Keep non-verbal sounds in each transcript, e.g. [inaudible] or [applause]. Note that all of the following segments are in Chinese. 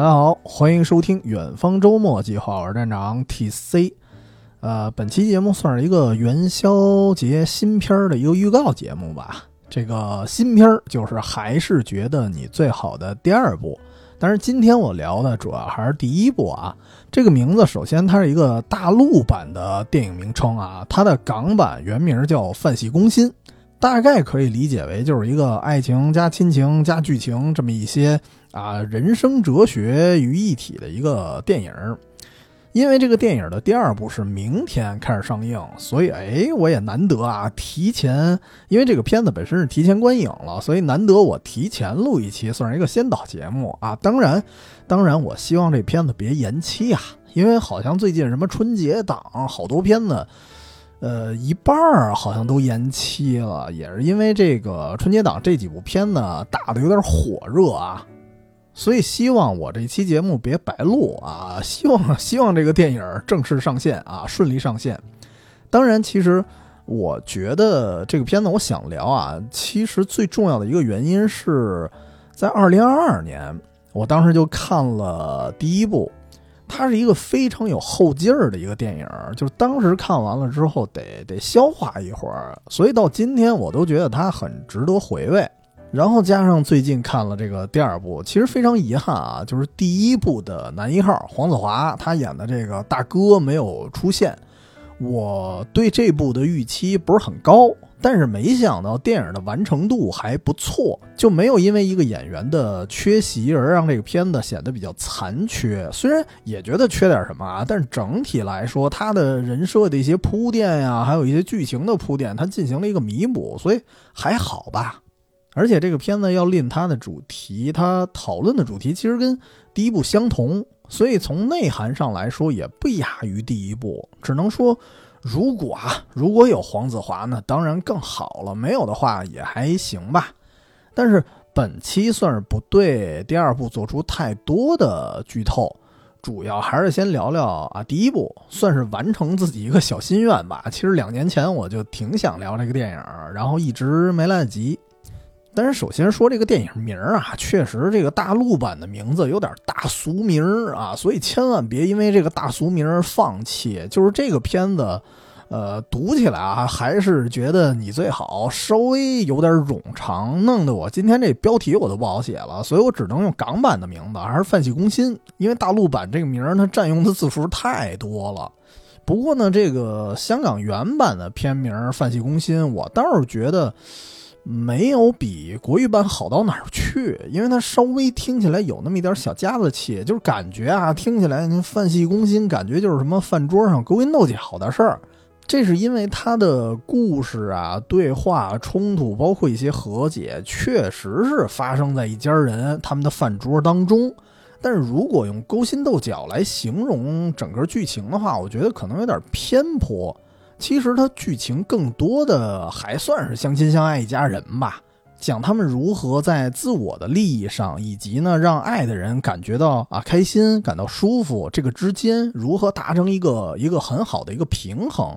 大家好，欢迎收听远方周末计划，我是站长 TC。呃，本期节目算是一个元宵节新片儿的一个预告节目吧。这个新片儿就是还是觉得你最好的第二部，但是今天我聊的主要还是第一部啊。这个名字首先它是一个大陆版的电影名称啊，它的港版原名叫《范戏攻心》，大概可以理解为就是一个爱情加亲情加剧情这么一些啊人生哲学于一体的一个电影。因为这个电影的第二部是明天开始上映，所以哎，我也难得啊，提前，因为这个片子本身是提前观影了，所以难得我提前录一期，算是一个先导节目啊。当然，当然，我希望这片子别延期啊，因为好像最近什么春节档好多片子，呃，一半儿好像都延期了，也是因为这个春节档这几部片子打的有点火热啊。所以希望我这期节目别白录啊！[laughs] 希望希望这个电影正式上线啊，顺利上线。当然，其实我觉得这个片子我想聊啊，其实最重要的一个原因是在二零二二年，我当时就看了第一部，它是一个非常有后劲儿的一个电影，就是当时看完了之后得得消化一会儿，所以到今天我都觉得它很值得回味。然后加上最近看了这个第二部，其实非常遗憾啊，就是第一部的男一号黄子华他演的这个大哥没有出现。我对这部的预期不是很高，但是没想到电影的完成度还不错，就没有因为一个演员的缺席而让这个片子显得比较残缺。虽然也觉得缺点什么啊，但是整体来说，他的人设的一些铺垫呀，还有一些剧情的铺垫，他进行了一个弥补，所以还好吧。而且这个片子要论它的主题，它讨论的主题其实跟第一部相同，所以从内涵上来说也不亚于第一部。只能说，如果啊，如果有黄子华呢，当然更好了；没有的话也还行吧。但是本期算是不对第二部做出太多的剧透，主要还是先聊聊啊，第一部算是完成自己一个小心愿吧。其实两年前我就挺想聊这个电影，然后一直没来得及。但是首先说这个电影名啊，确实这个大陆版的名字有点大俗名啊，所以千万别因为这个大俗名放弃。就是这个片子，呃，读起来啊，还是觉得你最好稍微有点冗长，弄得我今天这标题我都不好写了，所以我只能用港版的名字，还是《范戏攻心》，因为大陆版这个名它占用的字数太多了。不过呢，这个香港原版的片名《范戏攻心》，我倒是觉得。没有比国语版好到哪儿去，因为它稍微听起来有那么一点小家子气，就是感觉啊，听起来饭戏攻心，感觉就是什么饭桌上勾心斗角的事儿。这是因为它的故事啊、对话、冲突，包括一些和解，确实是发生在一家人他们的饭桌当中。但是如果用勾心斗角来形容整个剧情的话，我觉得可能有点偏颇。其实它剧情更多的还算是相亲相爱一家人吧，讲他们如何在自我的利益上，以及呢让爱的人感觉到啊开心、感到舒服，这个之间如何达成一个一个很好的一个平衡。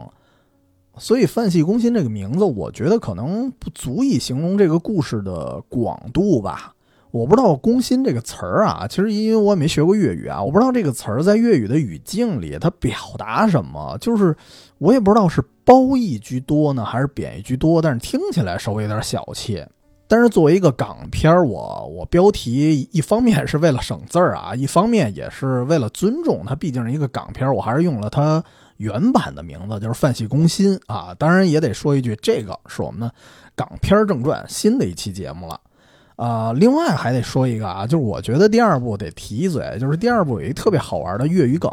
所以“范系攻心”这个名字，我觉得可能不足以形容这个故事的广度吧。我不知道“攻心”这个词儿啊，其实因为我也没学过粤语啊，我不知道这个词儿在粤语的语境里它表达什么，就是我也不知道是褒义居多呢，还是贬义居多，但是听起来稍微有点小气。但是作为一个港片，我我标题一方面是为了省字儿啊，一方面也是为了尊重它，毕竟是一个港片，我还是用了它原版的名字，就是《范戏攻心》啊。当然也得说一句，这个是我们的港片正传新的一期节目了。啊，另外还得说一个啊，就是我觉得第二部得提一嘴，就是第二部有一特别好玩的粤语梗，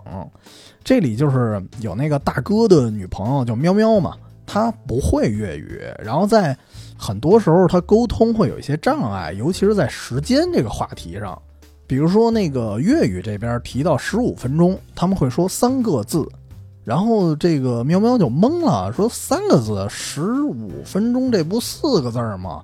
这里就是有那个大哥的女朋友叫喵喵嘛，她不会粤语，然后在很多时候她沟通会有一些障碍，尤其是在时间这个话题上，比如说那个粤语这边提到十五分钟，他们会说三个字，然后这个喵喵就懵了，说三个字十五分钟，这不四个字吗？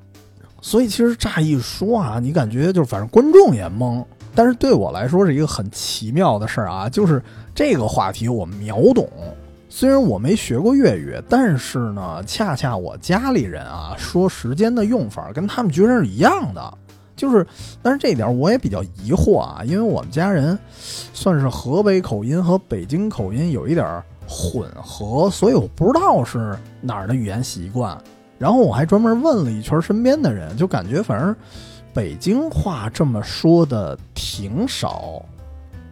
所以其实乍一说啊，你感觉就是反正观众也懵，但是对我来说是一个很奇妙的事儿啊，就是这个话题我秒懂。虽然我没学过粤语，但是呢，恰恰我家里人啊说时间的用法跟他们居然是一样的，就是，但是这一点我也比较疑惑啊，因为我们家人算是河北口音和北京口音有一点混合，所以我不知道是哪儿的语言习惯。然后我还专门问了一圈身边的人，就感觉反正北京话这么说的挺少。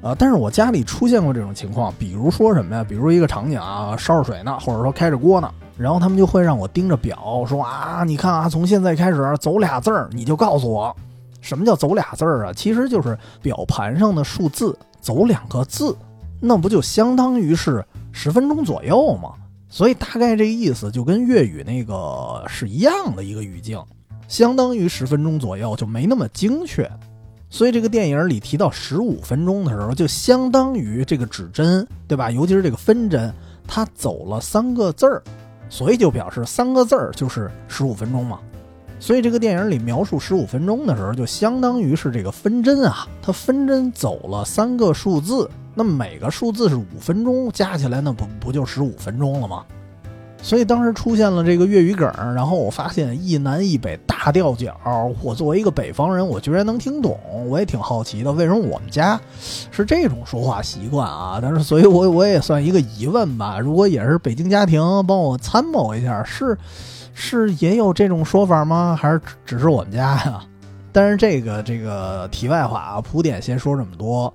啊！但是我家里出现过这种情况，比如说什么呀？比如一个场景啊，烧着水呢，或者说开着锅呢，然后他们就会让我盯着表，说啊，你看啊，从现在开始走俩字儿，你就告诉我，什么叫走俩字儿啊？其实就是表盘上的数字走两个字，那不就相当于是十分钟左右吗？所以大概这个意思就跟粤语那个是一样的一个语境，相当于十分钟左右，就没那么精确。所以这个电影里提到十五分钟的时候，就相当于这个指针，对吧？尤其是这个分针，它走了三个字儿，所以就表示三个字儿就是十五分钟嘛。所以这个电影里描述十五分钟的时候，就相当于是这个分针啊，它分针走了三个数字，那每个数字是五分钟，加起来那不不就十五分钟了吗？所以当时出现了这个粤语梗，然后我发现一南一北大调角，我作为一个北方人，我居然能听懂，我也挺好奇的，为什么我们家是这种说话习惯啊？但是，所以我我也算一个疑问吧。如果也是北京家庭，帮我参谋一下，是是也有这种说法吗？还是只是我们家呀？但是这个这个题外话啊，铺垫先说这么多，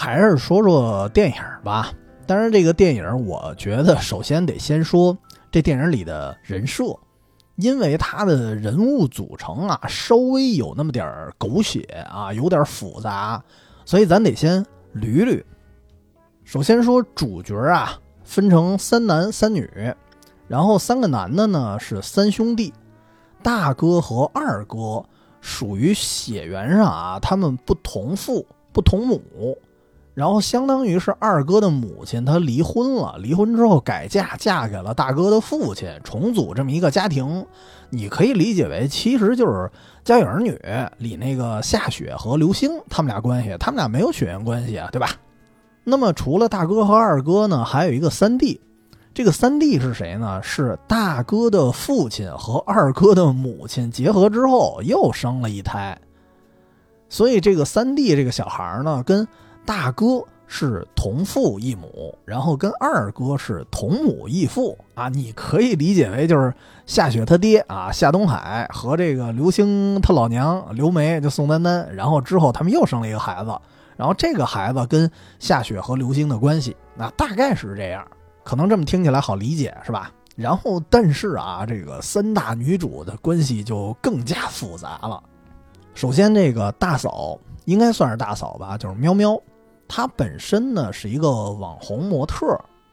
还是说说电影吧。当然，这个电影我觉得首先得先说。这电影里的人设，因为他的人物组成啊，稍微有那么点儿狗血啊，有点复杂，所以咱得先捋捋。首先说主角啊，分成三男三女，然后三个男的呢是三兄弟，大哥和二哥属于血缘上啊，他们不同父不同母。然后相当于是二哥的母亲，她离婚了，离婚之后改嫁，嫁给了大哥的父亲，重组这么一个家庭。你可以理解为，其实就是《家有儿女》里那个夏雪和刘星他们俩关系，他们俩没有血缘关系啊，对吧？那么除了大哥和二哥呢，还有一个三弟。这个三弟是谁呢？是大哥的父亲和二哥的母亲结合之后又生了一胎。所以这个三弟这个小孩呢，跟大哥是同父异母，然后跟二哥是同母异父啊，你可以理解为就是夏雪他爹啊，夏东海和这个刘星他老娘刘梅就宋丹丹，然后之后他们又生了一个孩子，然后这个孩子跟夏雪和刘星的关系，那大概是这样，可能这么听起来好理解是吧？然后但是啊，这个三大女主的关系就更加复杂了。首先这个大嫂应该算是大嫂吧，就是喵喵。她本身呢是一个网红模特，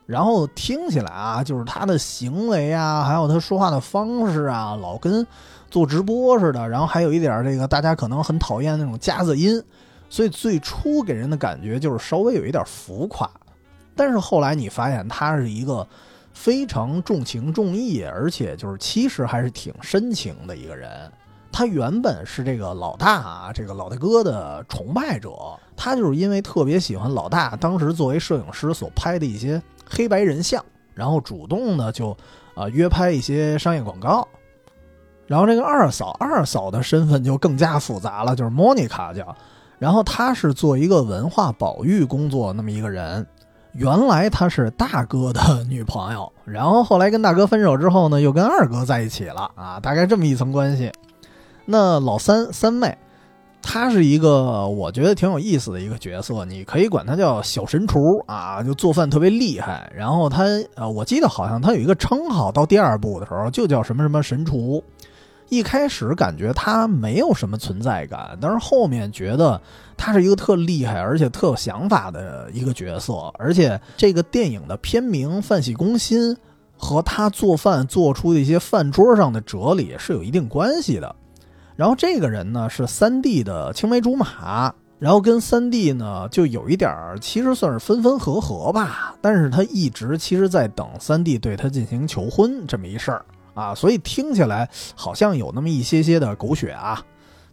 然后听起来啊，就是她的行为啊，还有她说话的方式啊，老跟做直播似的，然后还有一点这个大家可能很讨厌那种夹子音，所以最初给人的感觉就是稍微有一点浮夸。但是后来你发现她是一个非常重情重义，而且就是其实还是挺深情的一个人。他原本是这个老大啊，这个老大哥的崇拜者。他就是因为特别喜欢老大当时作为摄影师所拍的一些黑白人像，然后主动的就啊约拍一些商业广告。然后这个二嫂，二嫂的身份就更加复杂了，就是莫妮卡叫。然后她是做一个文化保育工作那么一个人。原来她是大哥的女朋友，然后后来跟大哥分手之后呢，又跟二哥在一起了啊，大概这么一层关系。那老三三妹，她是一个我觉得挺有意思的一个角色，你可以管她叫小神厨啊，就做饭特别厉害。然后她呃，我记得好像她有一个称号，到第二部的时候就叫什么什么神厨。一开始感觉她没有什么存在感，但是后面觉得她是一个特厉害而且特有想法的一个角色。而且这个电影的片名《饭戏攻心》和她做饭做出的一些饭桌上的哲理是有一定关系的。然后这个人呢是三弟的青梅竹马，然后跟三弟呢就有一点儿，其实算是分分合合吧。但是他一直其实在等三弟对他进行求婚这么一事儿啊，所以听起来好像有那么一些些的狗血啊。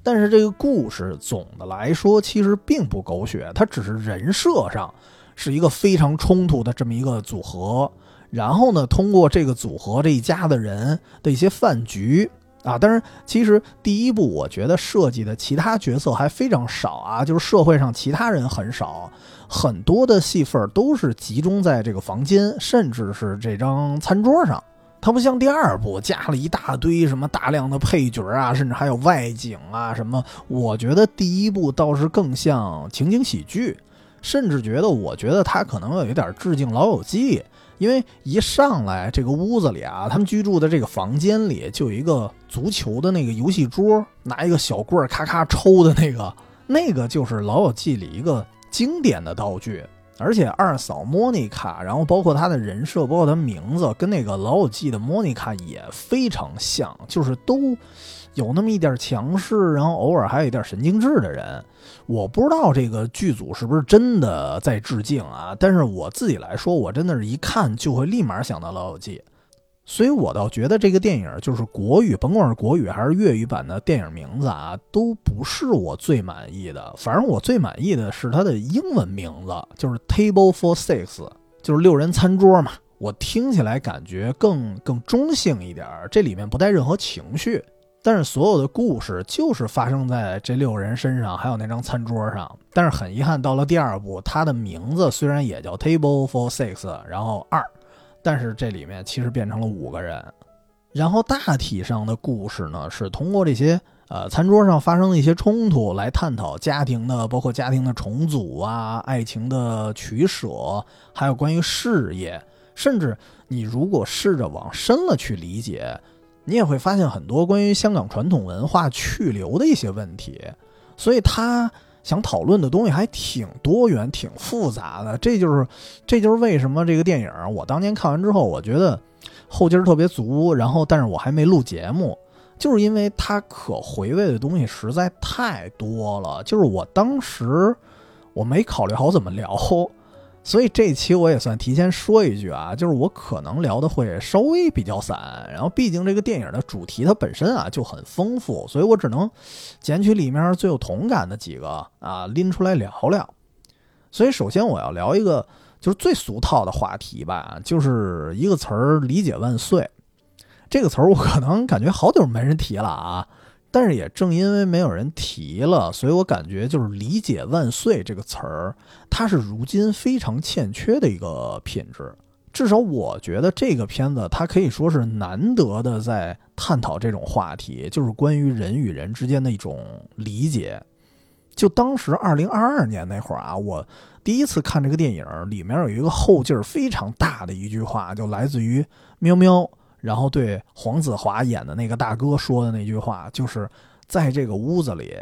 但是这个故事总的来说其实并不狗血，它只是人设上是一个非常冲突的这么一个组合。然后呢，通过这个组合这一家的人的一些饭局。啊。但是其实第一部我觉得设计的其他角色还非常少啊，就是社会上其他人很少，很多的戏份都是集中在这个房间，甚至是这张餐桌上。它不像第二部加了一大堆什么大量的配角啊，甚至还有外景啊什么。我觉得第一部倒是更像情景喜剧，甚至觉得我觉得它可能有一点致敬《老友记》，因为一上来这个屋子里啊，他们居住的这个房间里就有一个足球的那个游戏桌，拿一个小棍儿咔咔抽的那个，那个就是《老友记》里一个经典的道具。而且二嫂莫妮卡，然后包括她的人设，包括她名字，跟那个《老友记》的莫妮卡也非常像，就是都有那么一点强势，然后偶尔还有一点神经质的人。我不知道这个剧组是不是真的在致敬啊？但是我自己来说，我真的是一看就会立马想到《老友记》。所以我倒觉得这个电影就是国语，甭管是国语还是粤语版的电影名字啊，都不是我最满意的。反正我最满意的是它的英文名字，就是 Table for Six，就是六人餐桌嘛。我听起来感觉更更中性一点，这里面不带任何情绪，但是所有的故事就是发生在这六个人身上，还有那张餐桌上。但是很遗憾，到了第二部，它的名字虽然也叫 Table for Six，然后二。但是这里面其实变成了五个人，然后大体上的故事呢是通过这些呃餐桌上发生的一些冲突来探讨家庭的，包括家庭的重组啊、爱情的取舍，还有关于事业，甚至你如果试着往深了去理解，你也会发现很多关于香港传统文化去留的一些问题，所以他。想讨论的东西还挺多元、挺复杂的，这就是，这就是为什么这个电影我当年看完之后，我觉得后劲儿特别足。然后，但是我还没录节目，就是因为它可回味的东西实在太多了。就是我当时我没考虑好怎么聊。所以这期我也算提前说一句啊，就是我可能聊的会稍微比较散，然后毕竟这个电影的主题它本身啊就很丰富，所以我只能捡取里面最有同感的几个啊拎出来聊聊。所以首先我要聊一个就是最俗套的话题吧，就是一个词儿“理解万岁”这个词儿，我可能感觉好久没人提了啊。但是也正因为没有人提了，所以我感觉就是“理解万岁”这个词儿，它是如今非常欠缺的一个品质。至少我觉得这个片子它可以说是难得的在探讨这种话题，就是关于人与人之间的一种理解。就当时二零二二年那会儿啊，我第一次看这个电影，里面有一个后劲儿非常大的一句话，就来自于喵喵。然后对黄子华演的那个大哥说的那句话，就是在这个屋子里，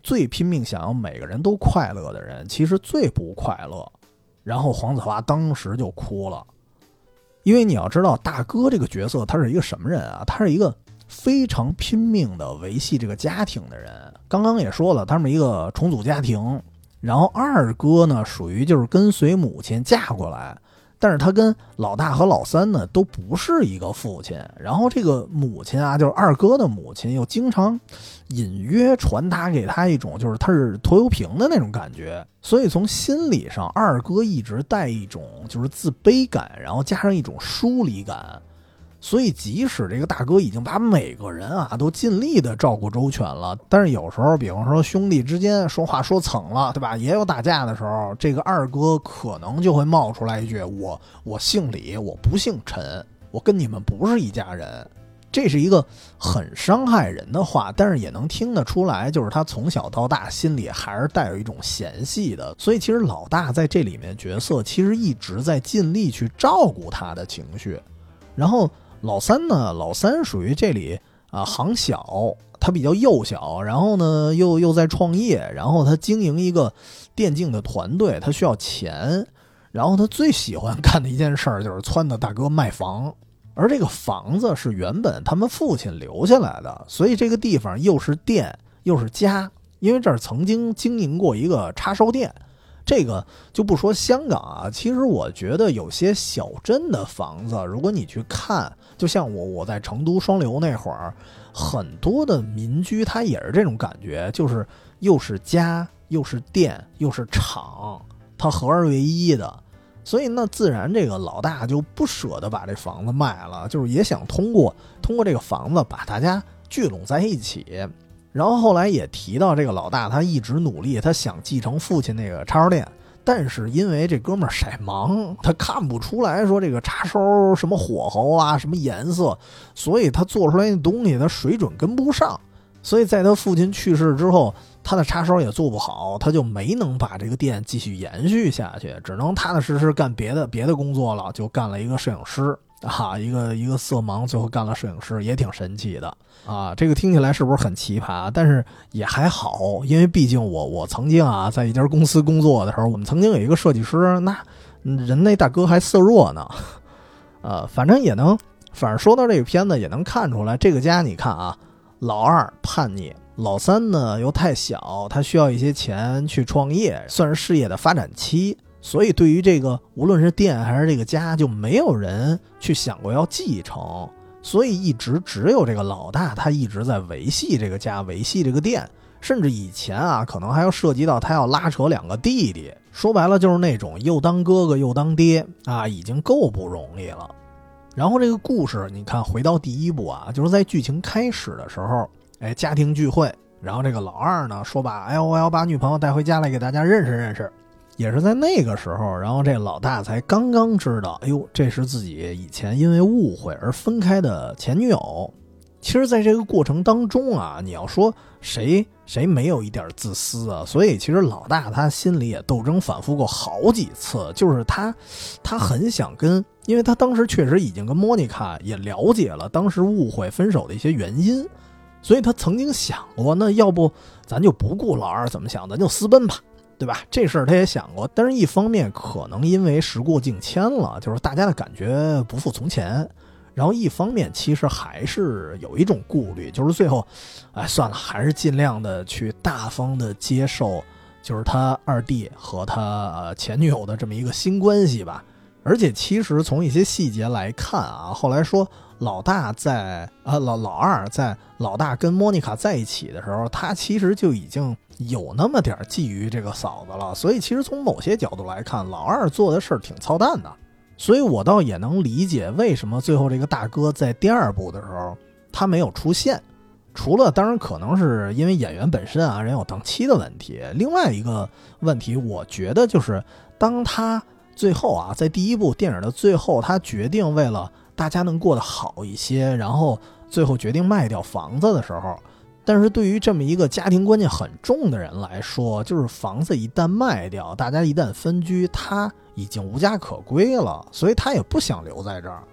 最拼命想要每个人都快乐的人，其实最不快乐。然后黄子华当时就哭了，因为你要知道，大哥这个角色他是一个什么人啊？他是一个非常拼命的维系这个家庭的人。刚刚也说了，他们一个重组家庭。然后二哥呢，属于就是跟随母亲嫁过来。但是他跟老大和老三呢都不是一个父亲，然后这个母亲啊，就是二哥的母亲，又经常隐约传达给他一种就是他是拖油瓶的那种感觉，所以从心理上，二哥一直带一种就是自卑感，然后加上一种疏离感。所以，即使这个大哥已经把每个人啊都尽力的照顾周全了，但是有时候，比方说兄弟之间说话说蹭了，对吧？也有打架的时候，这个二哥可能就会冒出来一句：“我我姓李，我不姓陈，我跟你们不是一家人。”这是一个很伤害人的话，但是也能听得出来，就是他从小到大心里还是带有一种嫌隙的。所以，其实老大在这里面角色其实一直在尽力去照顾他的情绪，然后。老三呢？老三属于这里啊，行小，他比较幼小，然后呢，又又在创业，然后他经营一个电竞的团队，他需要钱，然后他最喜欢干的一件事儿就是撺掇大哥卖房，而这个房子是原本他们父亲留下来的，所以这个地方又是店又是家，因为这儿曾经经营过一个叉烧店。这个就不说香港啊，其实我觉得有些小镇的房子，如果你去看，就像我我在成都双流那会儿，很多的民居它也是这种感觉，就是又是家又是店又是厂，它合二为一的。所以那自然这个老大就不舍得把这房子卖了，就是也想通过通过这个房子把大家聚拢在一起。然后后来也提到这个老大，他一直努力，他想继承父亲那个叉烧店，但是因为这哥们儿色盲，他看不出来说这个叉烧什么火候啊，什么颜色，所以他做出来那东西他水准跟不上。所以在他父亲去世之后，他的叉烧也做不好，他就没能把这个店继续延续下去，只能踏踏实实干别的别的工作了，就干了一个摄影师啊，一个一个色盲，最后干了摄影师，也挺神奇的啊。这个听起来是不是很奇葩？但是也还好，因为毕竟我我曾经啊，在一家公司工作的时候，我们曾经有一个设计师，那人那大哥还色弱呢，呃，反正也能，反正说到这个片子也能看出来，这个家你看啊。老二叛逆，老三呢又太小，他需要一些钱去创业，算是事业的发展期。所以对于这个，无论是店还是这个家，就没有人去想过要继承。所以一直只有这个老大，他一直在维系这个家，维系这个店。甚至以前啊，可能还要涉及到他要拉扯两个弟弟。说白了就是那种又当哥哥又当爹啊，已经够不容易了。然后这个故事，你看回到第一部啊，就是在剧情开始的时候，哎，家庭聚会，然后这个老二呢说把，哎，我要把女朋友带回家来给大家认识认识，也是在那个时候，然后这老大才刚刚知道，哎呦，这是自己以前因为误会而分开的前女友。其实，在这个过程当中啊，你要说谁谁没有一点自私啊？所以，其实老大他心里也斗争反复过好几次，就是他，他很想跟，因为他当时确实已经跟莫妮卡也了解了当时误会分手的一些原因，所以他曾经想过，那要不咱就不顾老二怎么想，咱就私奔吧，对吧？这事儿他也想过，但是一方面可能因为时过境迁了，就是大家的感觉不复从前。然后一方面，其实还是有一种顾虑，就是最后，哎，算了，还是尽量的去大方的接受，就是他二弟和他前女友的这么一个新关系吧。而且，其实从一些细节来看啊，后来说老大在啊老老二在老大跟莫妮卡在一起的时候，他其实就已经有那么点觊觎这个嫂子了。所以，其实从某些角度来看，老二做的事儿挺操蛋的。所以我倒也能理解为什么最后这个大哥在第二部的时候他没有出现，除了当然可能是因为演员本身啊人有档期的问题，另外一个问题我觉得就是当他最后啊在第一部电影的最后他决定为了大家能过得好一些，然后最后决定卖掉房子的时候。但是对于这么一个家庭观念很重的人来说，就是房子一旦卖掉，大家一旦分居，他已经无家可归了，所以他也不想留在这儿。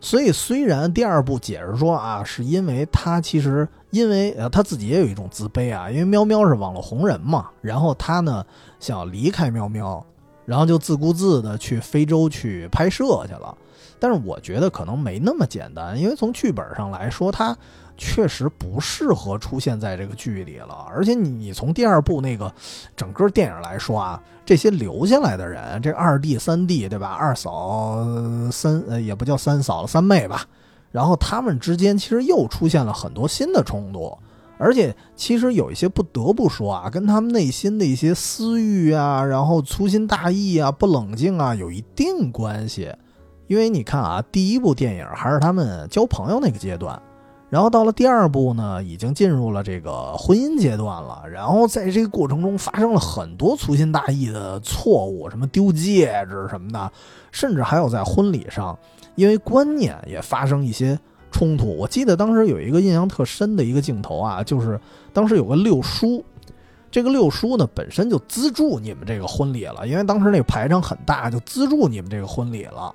所以虽然第二部解释说啊，是因为他其实因为呃他自己也有一种自卑啊，因为喵喵是网络红人嘛，然后他呢想离开喵喵，然后就自顾自的去非洲去拍摄去了。但是我觉得可能没那么简单，因为从剧本上来说，他。确实不适合出现在这个剧里了，而且你你从第二部那个整个电影来说啊，这些留下来的人，这二弟三弟对吧？二嫂三呃也不叫三嫂了，三妹吧。然后他们之间其实又出现了很多新的冲突，而且其实有一些不得不说啊，跟他们内心的一些私欲啊，然后粗心大意啊，不冷静啊，有一定关系。因为你看啊，第一部电影还是他们交朋友那个阶段。然后到了第二部呢，已经进入了这个婚姻阶段了。然后在这个过程中发生了很多粗心大意的错误，什么丢戒指什么的，甚至还有在婚礼上，因为观念也发生一些冲突。我记得当时有一个印象特深的一个镜头啊，就是当时有个六叔，这个六叔呢本身就资助你们这个婚礼了，因为当时那个排场很大，就资助你们这个婚礼了。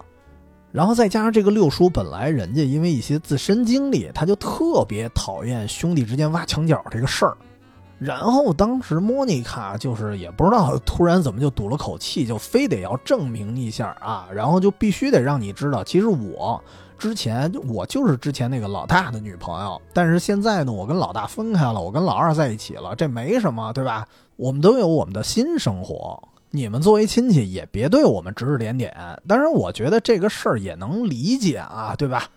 然后再加上这个六叔，本来人家因为一些自身经历，他就特别讨厌兄弟之间挖墙脚这个事儿。然后当时莫妮卡就是也不知道突然怎么就赌了口气，就非得要证明一下啊，然后就必须得让你知道，其实我之前我就是之前那个老大的女朋友，但是现在呢，我跟老大分开了，我跟老二在一起了，这没什么，对吧？我们都有我们的新生活。你们作为亲戚也别对我们指指点点。当然，我觉得这个事儿也能理解啊，对吧？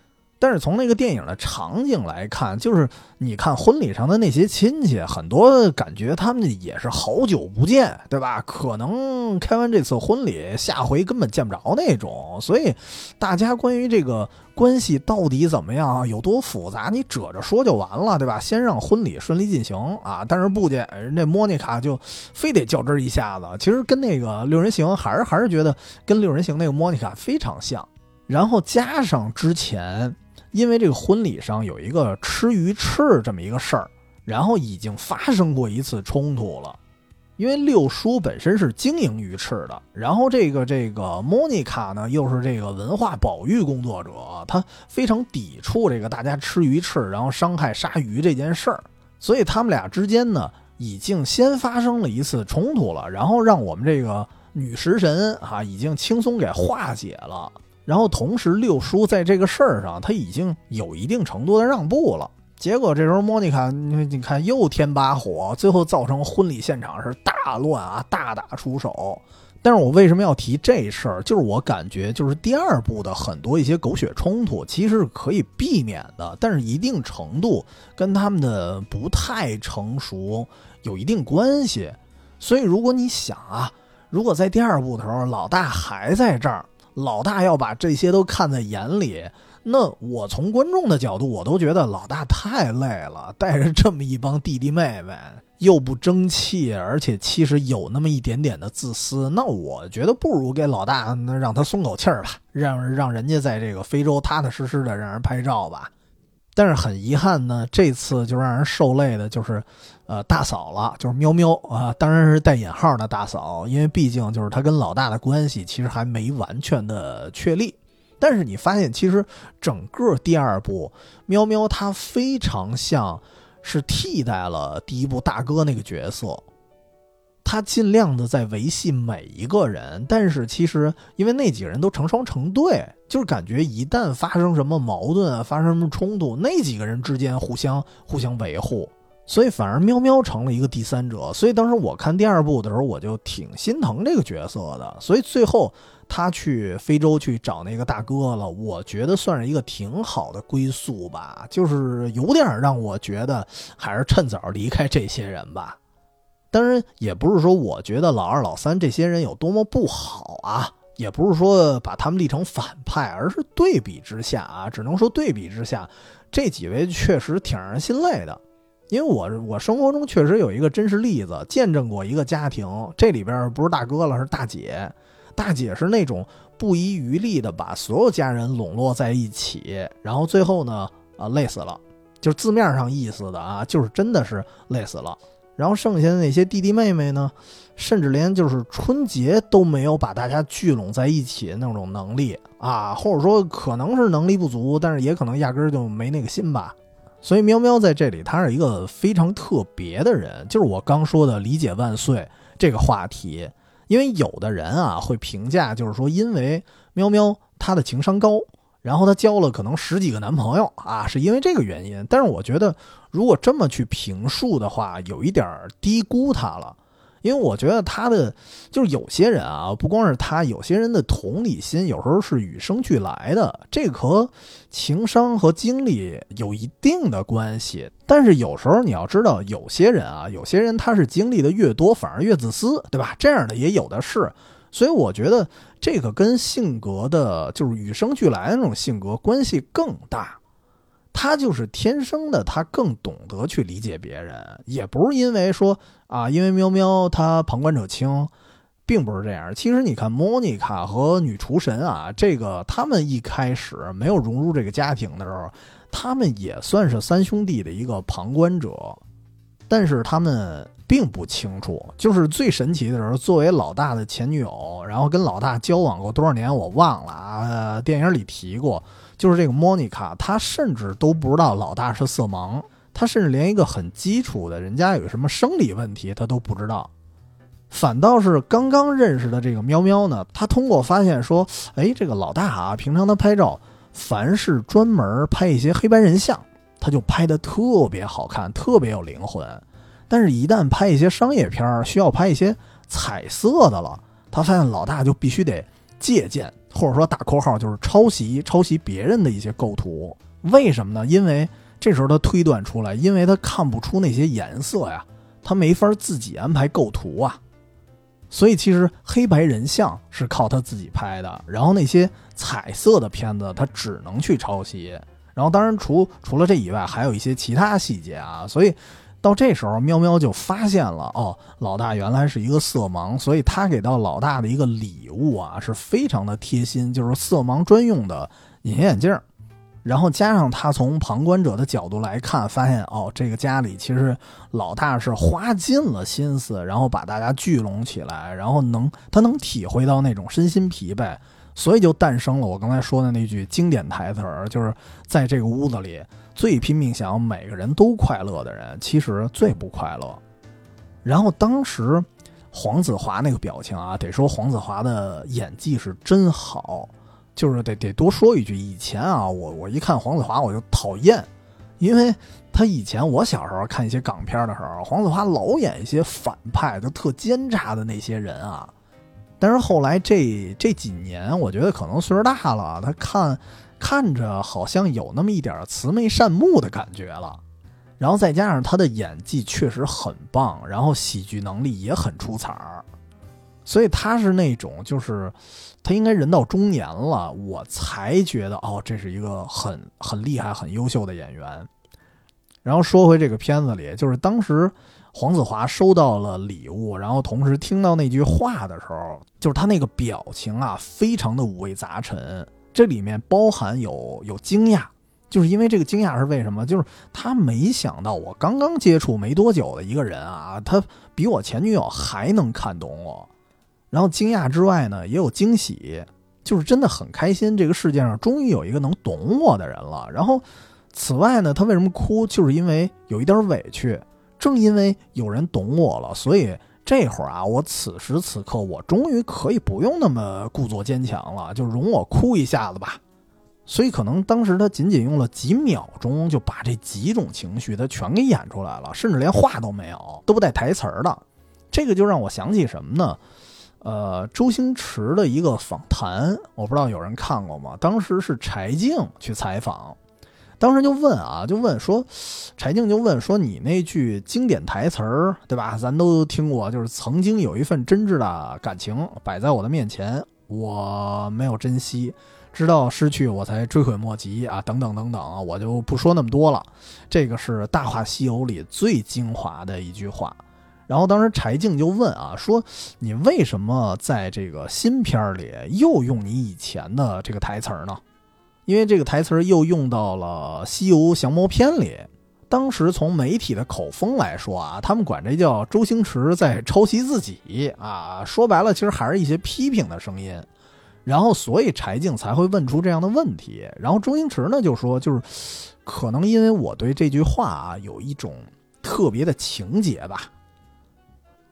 但是从那个电影的场景来看，就是你看婚礼上的那些亲戚，很多感觉他们也是好久不见，对吧？可能开完这次婚礼，下回根本见不着那种。所以，大家关于这个关系到底怎么样，有多复杂，你褶着说就完了，对吧？先让婚礼顺利进行啊！但是不见人家莫妮卡就非得较真一下子，其实跟那个六人行还是还是觉得跟六人行那个莫妮卡非常像。然后加上之前。因为这个婚礼上有一个吃鱼翅这么一个事儿，然后已经发生过一次冲突了。因为六叔本身是经营鱼翅的，然后这个这个莫妮卡呢又是这个文化保育工作者，他非常抵触这个大家吃鱼翅然后伤害鲨鱼这件事儿，所以他们俩之间呢已经先发生了一次冲突了，然后让我们这个女食神啊已经轻松给化解了。然后同时，六叔在这个事儿上他已经有一定程度的让步了。结果这时候，莫妮卡，你你看又添把火，最后造成婚礼现场是大乱啊，大打出手。但是我为什么要提这事儿？就是我感觉，就是第二部的很多一些狗血冲突其实是可以避免的，但是一定程度跟他们的不太成熟有一定关系。所以如果你想啊，如果在第二部的时候，老大还在这儿。老大要把这些都看在眼里，那我从观众的角度，我都觉得老大太累了，带着这么一帮弟弟妹妹，又不争气，而且其实有那么一点点的自私。那我觉得不如给老大，那让他松口气儿吧，让让人家在这个非洲踏踏实实的让人拍照吧。但是很遗憾呢，这次就让人受累的就是。呃，大嫂了，就是喵喵啊，当然是带引号的大嫂，因为毕竟就是他跟老大的关系其实还没完全的确立。但是你发现，其实整个第二部喵喵他非常像是替代了第一部大哥那个角色，他尽量的在维系每一个人，但是其实因为那几个人都成双成对，就是感觉一旦发生什么矛盾啊，发生什么冲突，那几个人之间互相互相维护。所以反而喵喵成了一个第三者，所以当时我看第二部的时候，我就挺心疼这个角色的。所以最后他去非洲去找那个大哥了，我觉得算是一个挺好的归宿吧，就是有点让我觉得还是趁早离开这些人吧。当然也不是说我觉得老二老三这些人有多么不好啊，也不是说把他们立成反派，而是对比之下啊，只能说对比之下，这几位确实挺让人心累的。因为我我生活中确实有一个真实例子，见证过一个家庭，这里边不是大哥了，是大姐。大姐是那种不遗余力的把所有家人笼络在一起，然后最后呢，啊累死了，就字面上意思的啊，就是真的是累死了。然后剩下的那些弟弟妹妹呢，甚至连就是春节都没有把大家聚拢在一起的那种能力啊，或者说可能是能力不足，但是也可能压根儿就没那个心吧。所以喵喵在这里，他是一个非常特别的人，就是我刚说的“理解万岁”这个话题。因为有的人啊会评价，就是说，因为喵喵她的情商高，然后她交了可能十几个男朋友啊，是因为这个原因。但是我觉得，如果这么去评述的话，有一点低估她了。因为我觉得他的就是有些人啊，不光是他，有些人的同理心有时候是与生俱来的，这和情商和经历有一定的关系。但是有时候你要知道，有些人啊，有些人他是经历的越多，反而越自私，对吧？这样的也有的是。所以我觉得这个跟性格的，就是与生俱来的那种性格关系更大。他就是天生的，他更懂得去理解别人，也不是因为说啊，因为喵喵他旁观者清，并不是这样。其实你看莫妮卡和女厨神啊，这个他们一开始没有融入这个家庭的时候，他们也算是三兄弟的一个旁观者，但是他们并不清楚。就是最神奇的时候，作为老大的前女友，然后跟老大交往过多少年，我忘了啊，电影里提过。就是这个莫妮卡，她甚至都不知道老大是色盲，她甚至连一个很基础的人家有什么生理问题，她都不知道。反倒是刚刚认识的这个喵喵呢，他通过发现说，哎，这个老大啊，平常他拍照，凡是专门拍一些黑白人像，他就拍的特别好看，特别有灵魂。但是，一旦拍一些商业片需要拍一些彩色的了，他发现老大就必须得借鉴。或者说打括号就是抄袭抄袭别人的一些构图，为什么呢？因为这时候他推断出来，因为他看不出那些颜色呀，他没法自己安排构图啊。所以其实黑白人像是靠他自己拍的，然后那些彩色的片子他只能去抄袭。然后当然除除了这以外，还有一些其他细节啊。所以到这时候，喵喵就发现了哦，老大原来是一个色盲，所以他给到老大的一个礼物啊是非常的贴心，就是色盲专用的隐形眼镜。然后加上他从旁观者的角度来看，发现哦，这个家里其实老大是花尽了心思，然后把大家聚拢起来，然后能他能体会到那种身心疲惫，所以就诞生了我刚才说的那句经典台词儿，就是在这个屋子里最拼命想要每个人都快乐的人，其实最不快乐。然后当时黄子华那个表情啊，得说黄子华的演技是真好。就是得得多说一句，以前啊，我我一看黄子华我就讨厌，因为他以前我小时候看一些港片的时候，黄子华老演一些反派，就特奸诈的那些人啊。但是后来这这几年，我觉得可能岁数大了，他看看着好像有那么一点慈眉善目的感觉了。然后再加上他的演技确实很棒，然后喜剧能力也很出彩儿。所以他是那种，就是他应该人到中年了，我才觉得哦，这是一个很很厉害、很优秀的演员。然后说回这个片子里，就是当时黄子华收到了礼物，然后同时听到那句话的时候，就是他那个表情啊，非常的五味杂陈。这里面包含有有惊讶，就是因为这个惊讶是为什么？就是他没想到我刚刚接触没多久的一个人啊，他比我前女友还能看懂我。然后惊讶之外呢，也有惊喜，就是真的很开心。这个世界上终于有一个能懂我的人了。然后，此外呢，他为什么哭？就是因为有一点委屈。正因为有人懂我了，所以这会儿啊，我此时此刻，我终于可以不用那么故作坚强了，就容我哭一下子吧。所以可能当时他仅仅用了几秒钟，就把这几种情绪他全给演出来了，甚至连话都没有，都不带台词儿的。这个就让我想起什么呢？呃，周星驰的一个访谈，我不知道有人看过吗？当时是柴静去采访，当时就问啊，就问说，柴静就问说，你那句经典台词儿，对吧？咱都听过，就是曾经有一份真挚的感情摆在我的面前，我没有珍惜，直到失去我才追悔莫及啊，等等等等，我就不说那么多了。这个是《大话西游》里最精华的一句话。然后当时柴静就问啊，说你为什么在这个新片儿里又用你以前的这个台词儿呢？因为这个台词又用到了《西游降魔篇》里。当时从媒体的口风来说啊，他们管这叫周星驰在抄袭自己啊。说白了，其实还是一些批评的声音。然后所以柴静才会问出这样的问题。然后周星驰呢就说，就是可能因为我对这句话啊有一种特别的情节吧。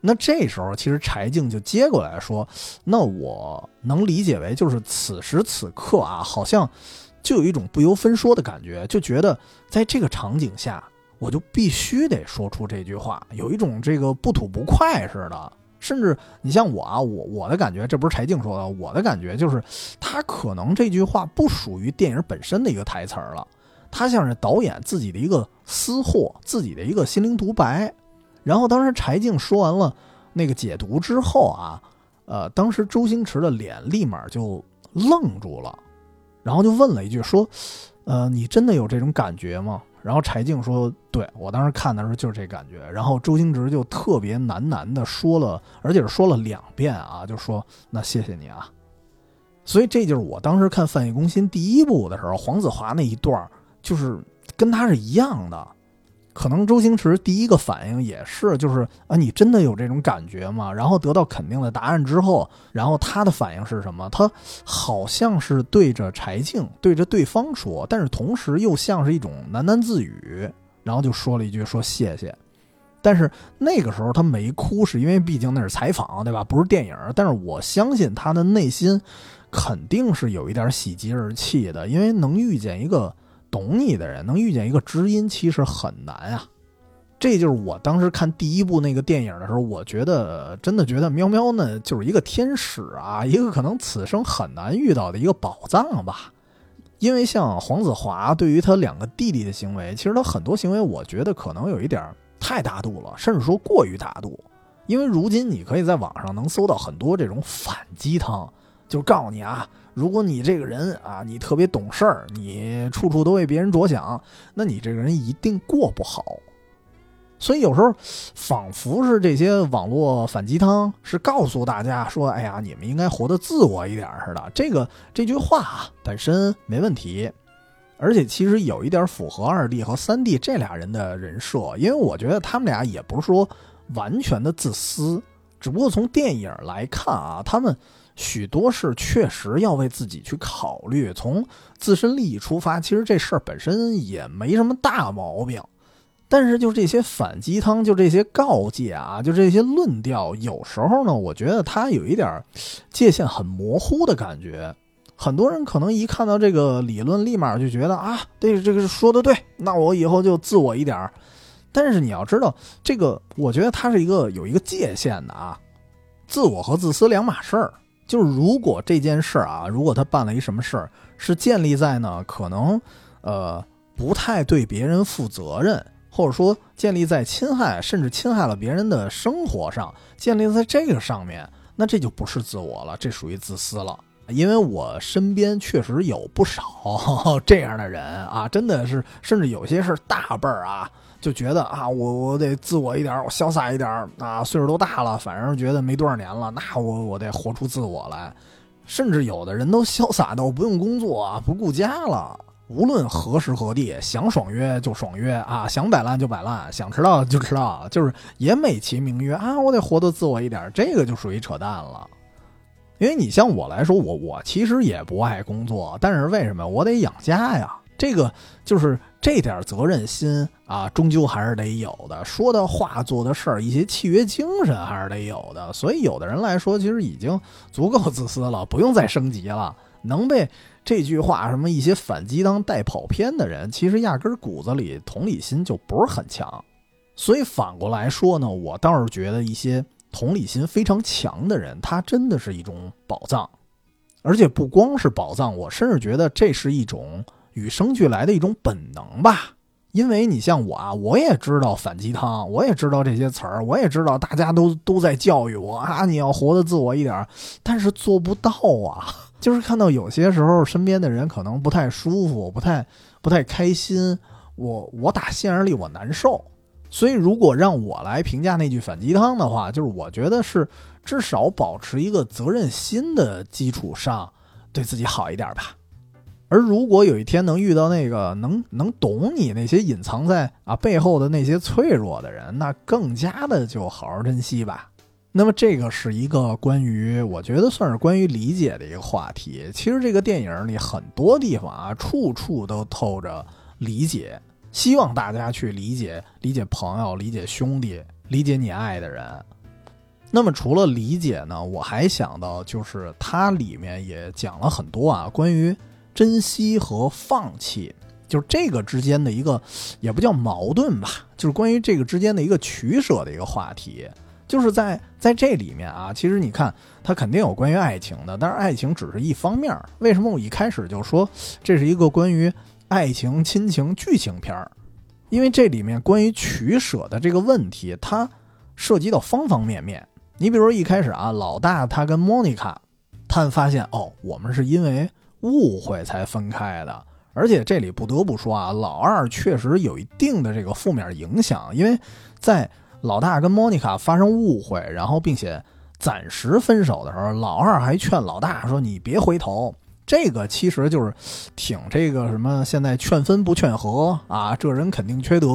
那这时候，其实柴静就接过来说：“那我能理解为，就是此时此刻啊，好像就有一种不由分说的感觉，就觉得在这个场景下，我就必须得说出这句话，有一种这个不吐不快似的。甚至你像我啊，我我的感觉，这不是柴静说的，我的感觉就是，他可能这句话不属于电影本身的一个台词了，他像是导演自己的一个私货，自己的一个心灵独白。”然后当时柴静说完了那个解读之后啊，呃，当时周星驰的脸立马就愣住了，然后就问了一句说：“呃，你真的有这种感觉吗？”然后柴静说：“对我当时看的时候就是这感觉。”然后周星驰就特别喃喃的说了，而且是说了两遍啊，就说：“那谢谢你啊。”所以这就是我当时看《饭戏攻心》第一部的时候，黄子华那一段就是跟他是一样的。可能周星驰第一个反应也是，就是啊，你真的有这种感觉吗？然后得到肯定的答案之后，然后他的反应是什么？他好像是对着柴静，对着对方说，但是同时又像是一种喃喃自语，然后就说了一句说谢谢。但是那个时候他没哭，是因为毕竟那是采访，对吧？不是电影。但是我相信他的内心肯定是有一点喜极而泣的，因为能遇见一个。懂你的人能遇见一个知音，其实很难啊。这就是我当时看第一部那个电影的时候，我觉得真的觉得喵喵呢就是一个天使啊，一个可能此生很难遇到的一个宝藏吧。因为像黄子华对于他两个弟弟的行为，其实他很多行为，我觉得可能有一点太大度了，甚至说过于大度。因为如今你可以在网上能搜到很多这种反鸡汤，就告诉你啊，如果你这个人啊，你特别懂事儿，你处处都为别人着想，那你这个人一定过不好。所以有时候仿佛是这些网络反鸡汤是告诉大家说，哎呀，你们应该活得自我一点似的。这个这句话本身没问题，而且其实有一点符合二弟和三弟这俩人的人设，因为我觉得他们俩也不是说。完全的自私，只不过从电影来看啊，他们许多事确实要为自己去考虑，从自身利益出发，其实这事儿本身也没什么大毛病。但是就这些反鸡汤，就这些告诫啊，就这些论调，有时候呢，我觉得他有一点界限很模糊的感觉。很多人可能一看到这个理论，立马就觉得啊，对，这个说的对，那我以后就自我一点儿。但是你要知道，这个我觉得它是一个有一个界限的啊，自我和自私两码事儿。就是如果这件事儿啊，如果他办了一什么事儿，是建立在呢可能呃不太对别人负责任，或者说建立在侵害甚至侵害了别人的生活上，建立在这个上面，那这就不是自我了，这属于自私了。因为我身边确实有不少 [laughs] 这样的人啊，真的是，甚至有些是大辈儿啊。就觉得啊，我我得自我一点，我潇洒一点啊，岁数都大了，反正觉得没多少年了，那我我得活出自我来。甚至有的人都潇洒到不用工作啊，不顾家了，无论何时何地，想爽约就爽约啊，想摆烂就摆烂，想迟到就迟到，就是也美其名曰啊，我得活得自我一点，这个就属于扯淡了。因为你像我来说，我我其实也不爱工作，但是为什么我得养家呀？这个就是这点责任心啊，终究还是得有的。说的话、做的事儿，一些契约精神还是得有的。所以，有的人来说，其实已经足够自私了，不用再升级了。能被这句话什么一些反击当带跑偏的人，其实压根骨子里同理心就不是很强。所以反过来说呢，我倒是觉得一些同理心非常强的人，他真的是一种宝藏。而且不光是宝藏，我甚至觉得这是一种。与生俱来的一种本能吧，因为你像我啊，我也知道反鸡汤，我也知道这些词儿，我也知道大家都都在教育我啊，你要活得自我一点，但是做不到啊。就是看到有些时候身边的人可能不太舒服，不太不太开心，我我打心眼里我难受。所以如果让我来评价那句反鸡汤的话，就是我觉得是至少保持一个责任心的基础上，对自己好一点吧。而如果有一天能遇到那个能能懂你那些隐藏在啊背后的那些脆弱的人，那更加的就好好珍惜吧。那么这个是一个关于我觉得算是关于理解的一个话题。其实这个电影里很多地方啊，处处都透着理解，希望大家去理解理解朋友，理解兄弟，理解你爱的人。那么除了理解呢，我还想到就是它里面也讲了很多啊关于。珍惜和放弃，就是这个之间的一个，也不叫矛盾吧，就是关于这个之间的一个取舍的一个话题。就是在在这里面啊，其实你看，它肯定有关于爱情的，但是爱情只是一方面。为什么我一开始就说这是一个关于爱情、亲情剧情片儿？因为这里面关于取舍的这个问题，它涉及到方方面面。你比如说一开始啊，老大他跟莫妮卡，他们发现哦，我们是因为。误会才分开的，而且这里不得不说啊，老二确实有一定的这个负面影响，因为在老大跟莫妮卡发生误会，然后并且暂时分手的时候，老二还劝老大说：“你别回头。”这个其实就是挺这个什么，现在劝分不劝和啊，这人肯定缺德，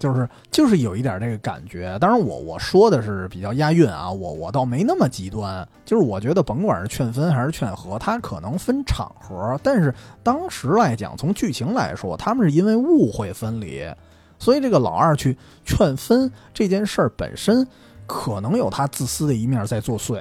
就是就是有一点这个感觉。当然，我我说的是比较押韵啊，我我倒没那么极端，就是我觉得甭管是劝分还是劝和，它可能分场合，但是当时来讲，从剧情来说，他们是因为误会分离，所以这个老二去劝分这件事儿本身，可能有他自私的一面在作祟。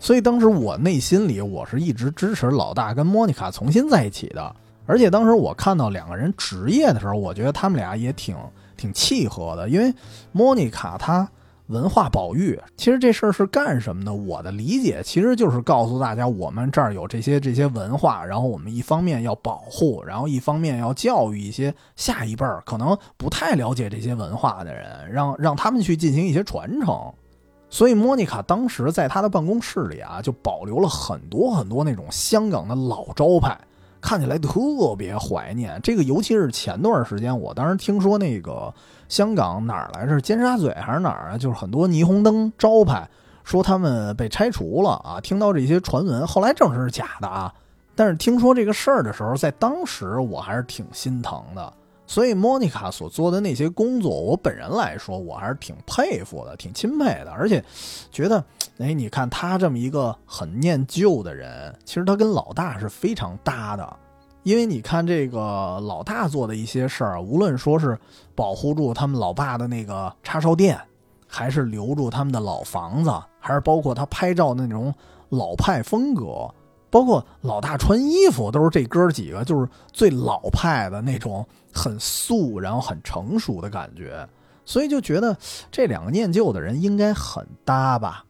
所以当时我内心里我是一直支持老大跟莫妮卡重新在一起的，而且当时我看到两个人职业的时候，我觉得他们俩也挺挺契合的，因为莫妮卡她文化保育，其实这事儿是干什么的？我的理解其实就是告诉大家，我们这儿有这些这些文化，然后我们一方面要保护，然后一方面要教育一些下一辈儿可能不太了解这些文化的人，让让他们去进行一些传承。所以莫妮卡当时在她的办公室里啊，就保留了很多很多那种香港的老招牌。看起来特别怀念这个，尤其是前段时间，我当时听说那个香港哪儿来着，尖沙咀还是哪儿啊？就是很多霓虹灯招牌，说他们被拆除了啊！听到这些传闻，后来证实是假的啊。但是听说这个事儿的时候，在当时我还是挺心疼的。所以莫妮卡所做的那些工作，我本人来说，我还是挺佩服的，挺钦佩的，而且觉得，哎，你看他这么一个很念旧的人，其实他跟老大是非常搭的，因为你看这个老大做的一些事儿，无论说是保护住他们老爸的那个叉烧店，还是留住他们的老房子，还是包括他拍照的那种老派风格。包括老大穿衣服都是这哥几个，就是最老派的那种，很素，然后很成熟的感觉，所以就觉得这两个念旧的人应该很搭吧。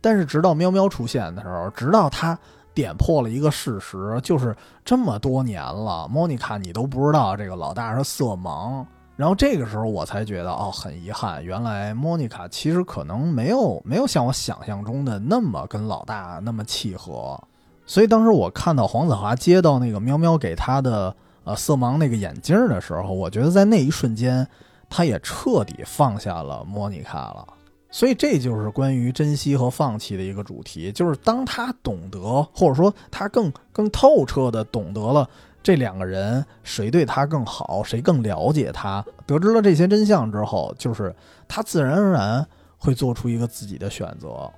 但是直到喵喵出现的时候，直到他点破了一个事实，就是这么多年了，莫妮卡你都不知道这个老大是色盲。然后这个时候我才觉得，哦，很遗憾，原来莫妮卡其实可能没有没有像我想象中的那么跟老大那么契合。所以当时我看到黄子华接到那个喵喵给他的呃色盲那个眼镜的时候，我觉得在那一瞬间，他也彻底放下了莫妮卡了。所以这就是关于珍惜和放弃的一个主题，就是当他懂得，或者说他更更透彻的懂得了这两个人谁对他更好，谁更了解他，得知了这些真相之后，就是他自然而然会做出一个自己的选择。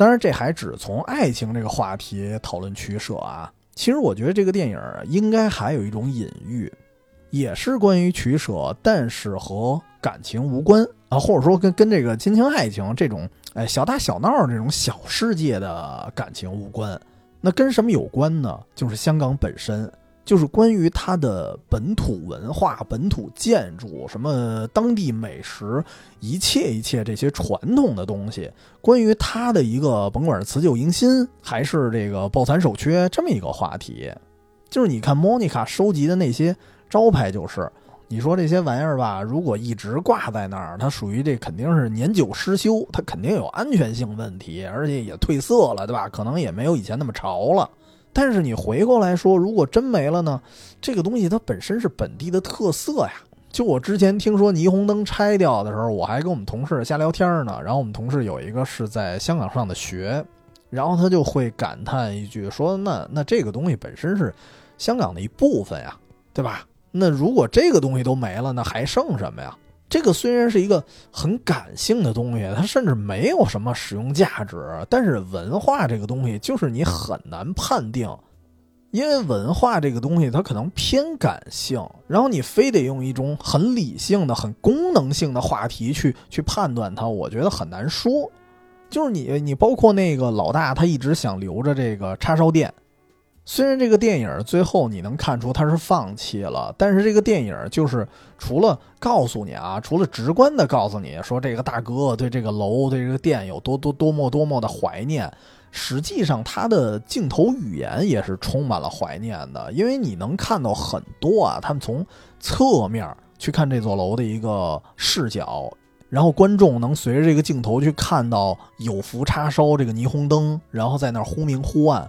当然，这还只从爱情这个话题讨论取舍啊。其实我觉得这个电影应该还有一种隐喻，也是关于取舍，但是和感情无关啊，或者说跟跟这个亲情爱情这种哎小打小闹这种小世界的感情无关。那跟什么有关呢？就是香港本身。就是关于它的本土文化、本土建筑、什么当地美食，一切一切这些传统的东西，关于它的一个甭管是辞旧迎新还是这个抱残守缺这么一个话题，就是你看莫妮卡收集的那些招牌，就是你说这些玩意儿吧，如果一直挂在那儿，它属于这肯定是年久失修，它肯定有安全性问题，而且也褪色了，对吧？可能也没有以前那么潮了。但是你回过来说，如果真没了呢？这个东西它本身是本地的特色呀。就我之前听说霓虹灯拆掉的时候，我还跟我们同事瞎聊天呢。然后我们同事有一个是在香港上的学，然后他就会感叹一句说：“那那这个东西本身是香港的一部分呀，对吧？那如果这个东西都没了，那还剩什么呀？”这个虽然是一个很感性的东西，它甚至没有什么使用价值，但是文化这个东西就是你很难判定，因为文化这个东西它可能偏感性，然后你非得用一种很理性的、很功能性的话题去去判断它，我觉得很难说。就是你你包括那个老大，他一直想留着这个叉烧店。虽然这个电影最后你能看出他是放弃了，但是这个电影就是除了告诉你啊，除了直观的告诉你说这个大哥对这个楼、对这个店有多多多么多么的怀念，实际上他的镜头语言也是充满了怀念的，因为你能看到很多啊，他们从侧面去看这座楼的一个视角，然后观众能随着这个镜头去看到有福叉烧这个霓虹灯，然后在那忽明忽暗。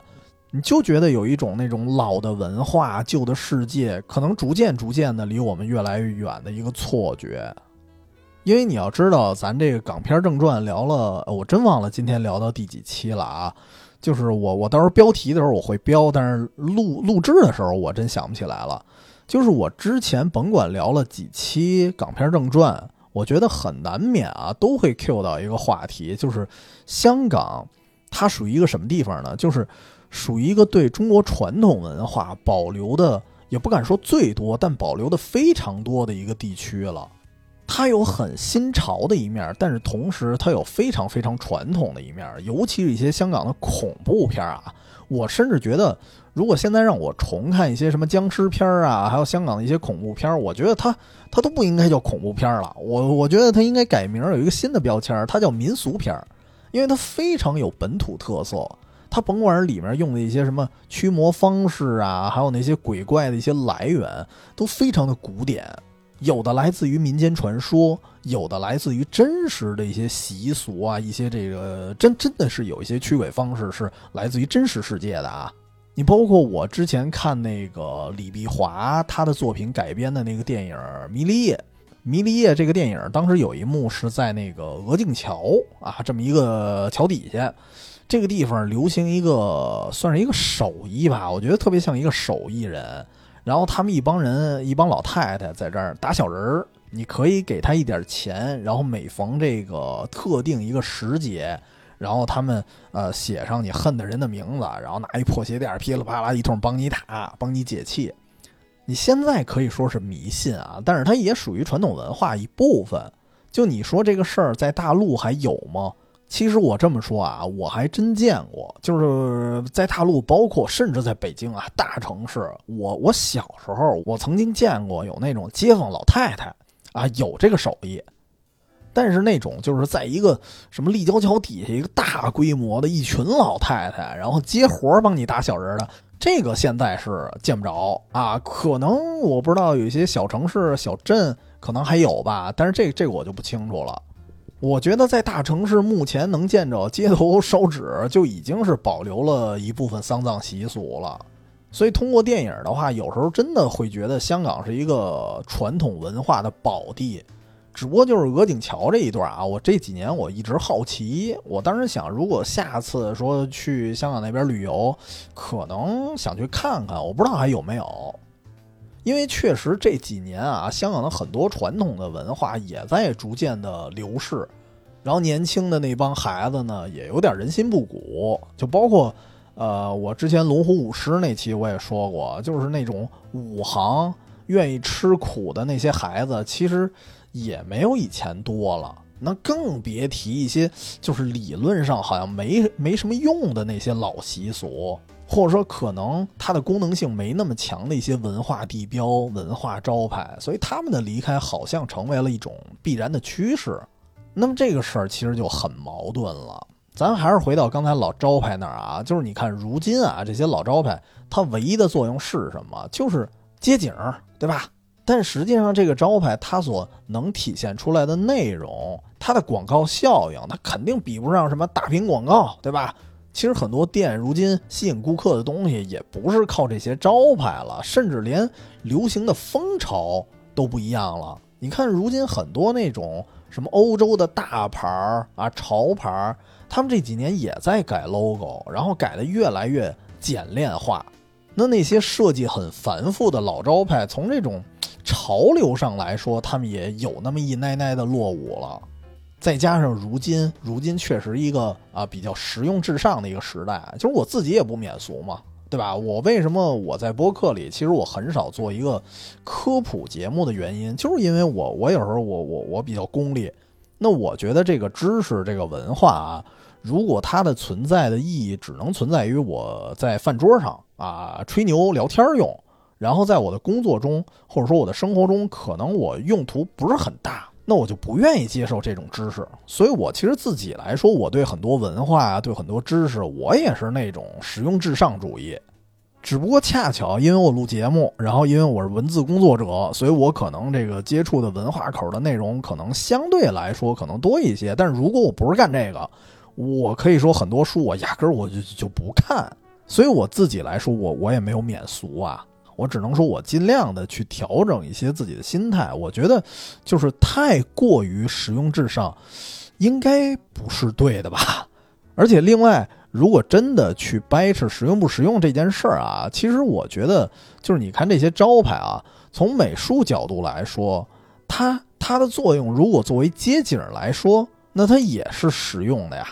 你就觉得有一种那种老的文化、旧的世界，可能逐渐逐渐的离我们越来越远的一个错觉。因为你要知道，咱这个港片正传聊了，我真忘了今天聊到第几期了啊！就是我我到时候标题的时候我会标，但是录录制的时候我真想不起来了。就是我之前甭管聊了几期港片正传，我觉得很难免啊，都会 cue 到一个话题，就是香港它属于一个什么地方呢？就是。属于一个对中国传统文化保留的，也不敢说最多，但保留的非常多的一个地区了。它有很新潮的一面，但是同时它有非常非常传统的一面，尤其是一些香港的恐怖片啊。我甚至觉得，如果现在让我重看一些什么僵尸片啊，还有香港的一些恐怖片，我觉得它它都不应该叫恐怖片了。我我觉得它应该改名，有一个新的标签，它叫民俗片，因为它非常有本土特色。它甭管是里面用的一些什么驱魔方式啊，还有那些鬼怪的一些来源，都非常的古典。有的来自于民间传说，有的来自于真实的一些习俗啊，一些这个真真的是有一些驱鬼方式是来自于真实世界的啊。你包括我之前看那个李碧华他的作品改编的那个电影《迷离夜》，《迷离夜》这个电影当时有一幕是在那个鹅颈桥啊这么一个桥底下，这个地方流行一个算是一个手艺吧，我觉得特别像一个手艺人。然后他们一帮人，一帮老太太在这儿打小人儿。你可以给他一点钱，然后每逢这个特定一个时节，然后他们呃写上你恨的人的名字，然后拿一破鞋垫噼里啪啦一通帮你打，帮你解气。你现在可以说是迷信啊，但是它也属于传统文化一部分。就你说这个事儿在大陆还有吗？其实我这么说啊，我还真见过，就是在大陆，包括甚至在北京啊，大城市，我我小时候我曾经见过有那种街坊老太太啊，有这个手艺，但是那种就是在一个什么立交桥底下一个大规模的一群老太太，然后接活帮你打小人的，这个现在是见不着啊。可能我不知道有一些小城市、小镇可能还有吧，但是这这个我就不清楚了。我觉得在大城市目前能见着街头烧纸，就已经是保留了一部分丧葬习俗了。所以通过电影的话，有时候真的会觉得香港是一个传统文化的宝地。只不过就是鹅颈桥这一段啊，我这几年我一直好奇。我当时想，如果下次说去香港那边旅游，可能想去看看，我不知道还有没有。因为确实这几年啊，香港的很多传统的文化也在逐渐的流逝，然后年轻的那帮孩子呢，也有点人心不古。就包括，呃，我之前龙虎舞狮那期我也说过，就是那种武行愿意吃苦的那些孩子，其实也没有以前多了。那更别提一些就是理论上好像没没什么用的那些老习俗。或者说，可能它的功能性没那么强的一些文化地标、文化招牌，所以他们的离开好像成为了一种必然的趋势。那么这个事儿其实就很矛盾了。咱还是回到刚才老招牌那儿啊，就是你看，如今啊这些老招牌，它唯一的作用是什么？就是街景，对吧？但实际上，这个招牌它所能体现出来的内容，它的广告效应，它肯定比不上什么大屏广告，对吧？其实很多店如今吸引顾客的东西也不是靠这些招牌了，甚至连流行的风潮都不一样了。你看，如今很多那种什么欧洲的大牌儿啊、潮牌儿，他们这几年也在改 logo，然后改的越来越简练化。那那些设计很繁复的老招牌，从这种潮流上来说，他们也有那么一奶奶的落伍了。再加上如今，如今确实一个啊比较实用至上的一个时代，就是我自己也不免俗嘛，对吧？我为什么我在播客里，其实我很少做一个科普节目的原因，就是因为我我有时候我我我比较功利，那我觉得这个知识这个文化啊，如果它的存在的意义只能存在于我在饭桌上啊吹牛聊天用，然后在我的工作中或者说我的生活中，可能我用途不是很大。那我就不愿意接受这种知识，所以我其实自己来说，我对很多文化啊，对很多知识，我也是那种实用至上主义。只不过恰巧因为我录节目，然后因为我是文字工作者，所以我可能这个接触的文化口的内容可能相对来说可能多一些。但是如果我不是干这个，我可以说很多书我压根儿我就就不看。所以我自己来说，我我也没有免俗啊。我只能说，我尽量的去调整一些自己的心态。我觉得，就是太过于实用至上，应该不是对的吧？而且，另外，如果真的去掰扯实用不实用这件事儿啊，其实我觉得，就是你看这些招牌啊，从美术角度来说，它它的作用，如果作为街景来说，那它也是实用的呀。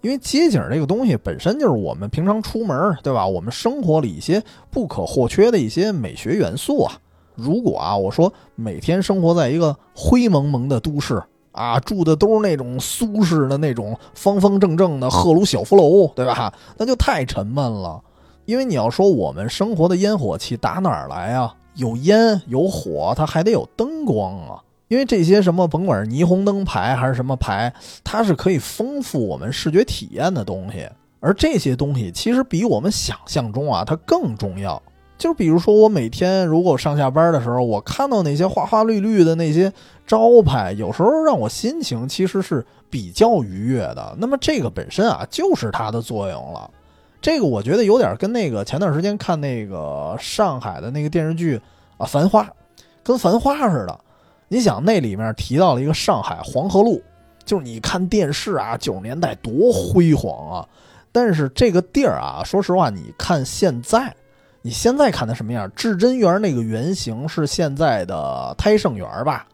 因为街景这个东西本身就是我们平常出门，对吧？我们生活里一些不可或缺的一些美学元素啊。如果啊，我说每天生活在一个灰蒙蒙的都市啊，住的都是那种苏式的那种方方正正的赫鲁晓夫楼，对吧？那就太沉闷了。因为你要说我们生活的烟火气打哪儿来啊？有烟有火，它还得有灯光啊。因为这些什么，甭管是霓虹灯牌还是什么牌，它是可以丰富我们视觉体验的东西。而这些东西其实比我们想象中啊，它更重要。就比如说，我每天如果上下班的时候，我看到那些花花绿绿的那些招牌，有时候让我心情其实是比较愉悦的。那么这个本身啊，就是它的作用了。这个我觉得有点跟那个前段时间看那个上海的那个电视剧啊，《繁花》，跟《繁花》似的。你想那里面提到了一个上海黄河路，就是你看电视啊，九十年代多辉煌啊。但是这个地儿啊，说实话，你看现在。你现在看它什么样？至臻园那个原型是现在的胎盛园吧？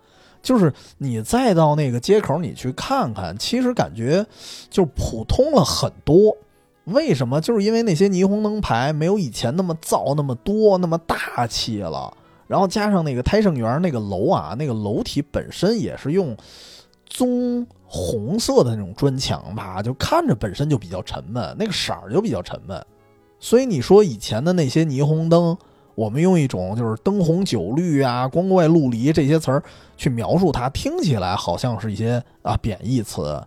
就是你再到那个街口，你去看看，其实感觉就普通了很多。为什么？就是因为那些霓虹灯牌没有以前那么造那么多那么大气了。然后加上那个胎盛园那个楼啊，那个楼体本身也是用棕红色的那种砖墙吧，就看着本身就比较沉闷，那个色儿就比较沉闷。所以你说以前的那些霓虹灯，我们用一种就是灯红酒绿啊、光怪陆离这些词儿去描述它，听起来好像是一些啊贬义词。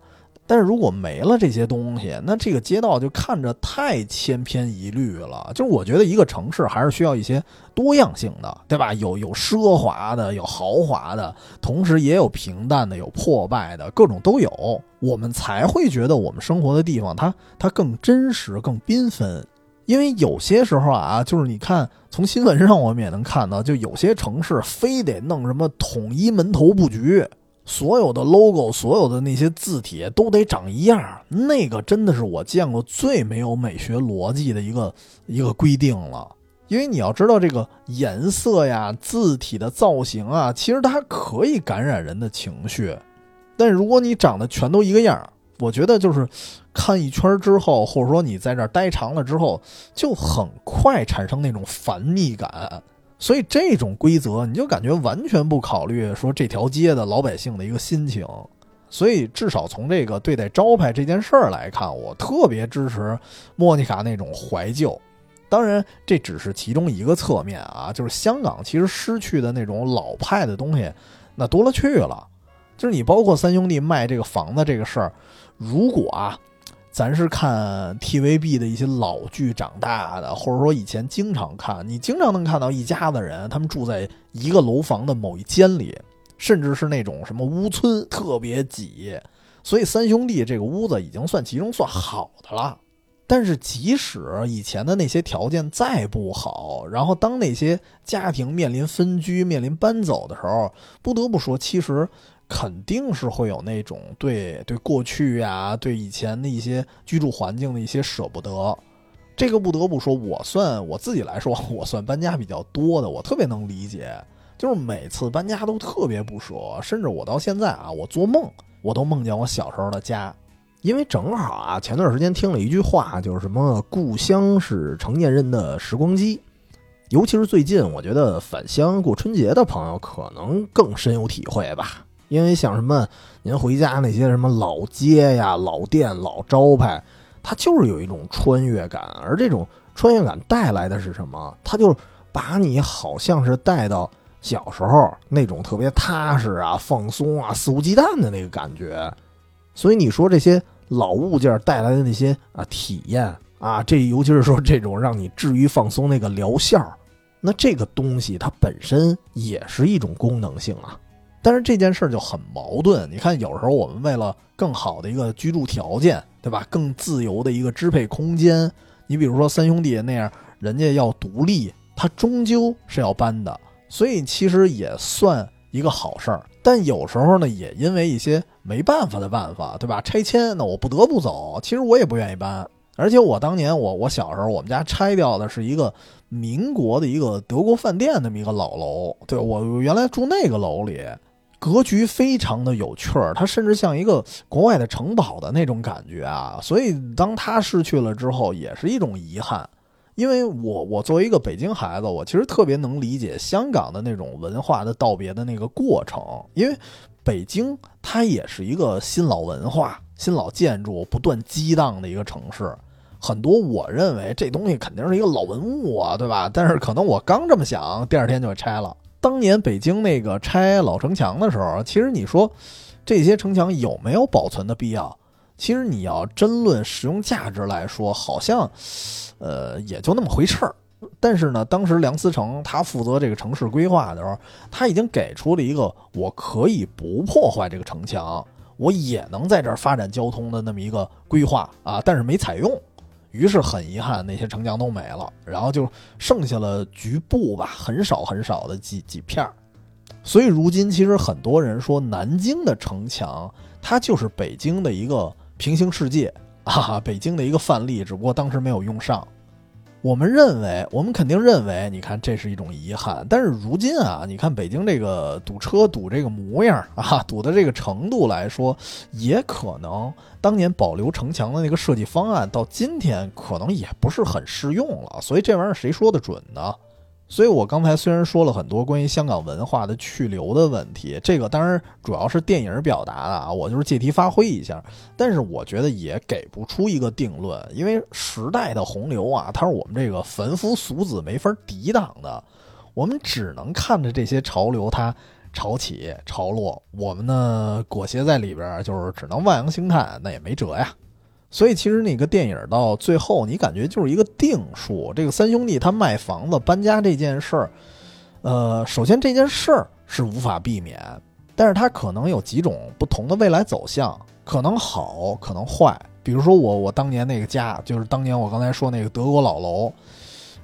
但是如果没了这些东西，那这个街道就看着太千篇一律了。就是我觉得一个城市还是需要一些多样性的，对吧？有有奢华的，有豪华的，同时也有平淡的，有破败的，各种都有，我们才会觉得我们生活的地方它它更真实、更缤纷。因为有些时候啊，就是你看从新闻上我们也能看到，就有些城市非得弄什么统一门头布局，所有的 logo、所有的那些字体都得长一样，那个真的是我见过最没有美学逻辑的一个一个规定了。因为你要知道，这个颜色呀、字体的造型啊，其实它可以感染人的情绪，但如果你长得全都一个样。我觉得就是看一圈之后，或者说你在这儿待长了之后，就很快产生那种烦腻感。所以这种规则，你就感觉完全不考虑说这条街的老百姓的一个心情。所以至少从这个对待招牌这件事儿来看，我特别支持莫妮卡那种怀旧。当然，这只是其中一个侧面啊，就是香港其实失去的那种老派的东西，那多了去了。就是你包括三兄弟卖这个房子这个事儿。如果啊，咱是看 TVB 的一些老剧长大的，或者说以前经常看，你经常能看到一家子人，他们住在一个楼房的某一间里，甚至是那种什么屋村特别挤，所以三兄弟这个屋子已经算其中算好的了。但是即使以前的那些条件再不好，然后当那些家庭面临分居、面临搬走的时候，不得不说，其实。肯定是会有那种对对过去呀，对以前的一些居住环境的一些舍不得。这个不得不说，我算我自己来说，我算搬家比较多的，我特别能理解。就是每次搬家都特别不舍，甚至我到现在啊，我做梦我都梦见我小时候的家。因为正好啊，前段时间听了一句话，就是什么“故乡是成年人的时光机”，尤其是最近，我觉得返乡过春节的朋友可能更深有体会吧。因为像什么，您回家那些什么老街呀、老店、老招牌，它就是有一种穿越感，而这种穿越感带来的是什么？它就把你好像是带到小时候那种特别踏实啊、放松啊、肆无忌惮的那个感觉。所以你说这些老物件带来的那些啊体验啊，这尤其是说这种让你治愈放松那个疗效，那这个东西它本身也是一种功能性啊。但是这件事儿就很矛盾。你看，有时候我们为了更好的一个居住条件，对吧？更自由的一个支配空间，你比如说三兄弟那样，人家要独立，他终究是要搬的，所以其实也算一个好事儿。但有时候呢，也因为一些没办法的办法，对吧？拆迁，那我不得不走。其实我也不愿意搬，而且我当年我我小时候，我们家拆掉的是一个民国的一个德国饭店那么一个老楼，对我原来住那个楼里。格局非常的有趣儿，它甚至像一个国外的城堡的那种感觉啊！所以当它失去了之后，也是一种遗憾。因为我我作为一个北京孩子，我其实特别能理解香港的那种文化的道别的那个过程，因为北京它也是一个新老文化、新老建筑不断激荡的一个城市。很多我认为这东西肯定是一个老文物啊，对吧？但是可能我刚这么想，第二天就拆了。当年北京那个拆老城墙的时候，其实你说这些城墙有没有保存的必要？其实你要真论实用价值来说，好像，呃，也就那么回事儿。但是呢，当时梁思成他负责这个城市规划的时候，他已经给出了一个我可以不破坏这个城墙，我也能在这儿发展交通的那么一个规划啊，但是没采用。于是很遗憾，那些城墙都没了，然后就剩下了局部吧，很少很少的几几片儿。所以如今其实很多人说，南京的城墙它就是北京的一个平行世界啊，北京的一个范例，只不过当时没有用上。我们认为，我们肯定认为，你看这是一种遗憾。但是如今啊，你看北京这个堵车堵这个模样啊，堵的这个程度来说，也可能当年保留城墙的那个设计方案，到今天可能也不是很适用了。所以这玩意儿谁说的准呢？所以，我刚才虽然说了很多关于香港文化的去留的问题，这个当然主要是电影表达的啊，我就是借题发挥一下。但是，我觉得也给不出一个定论，因为时代的洪流啊，它是我们这个凡夫俗子没法抵挡的。我们只能看着这些潮流它潮起潮落，我们呢裹挟在里边，就是只能望洋兴叹，那也没辙呀。所以其实那个电影到最后，你感觉就是一个定数。这个三兄弟他卖房子搬家这件事儿，呃，首先这件事儿是无法避免，但是它可能有几种不同的未来走向，可能好，可能坏。比如说我我当年那个家，就是当年我刚才说那个德国老楼，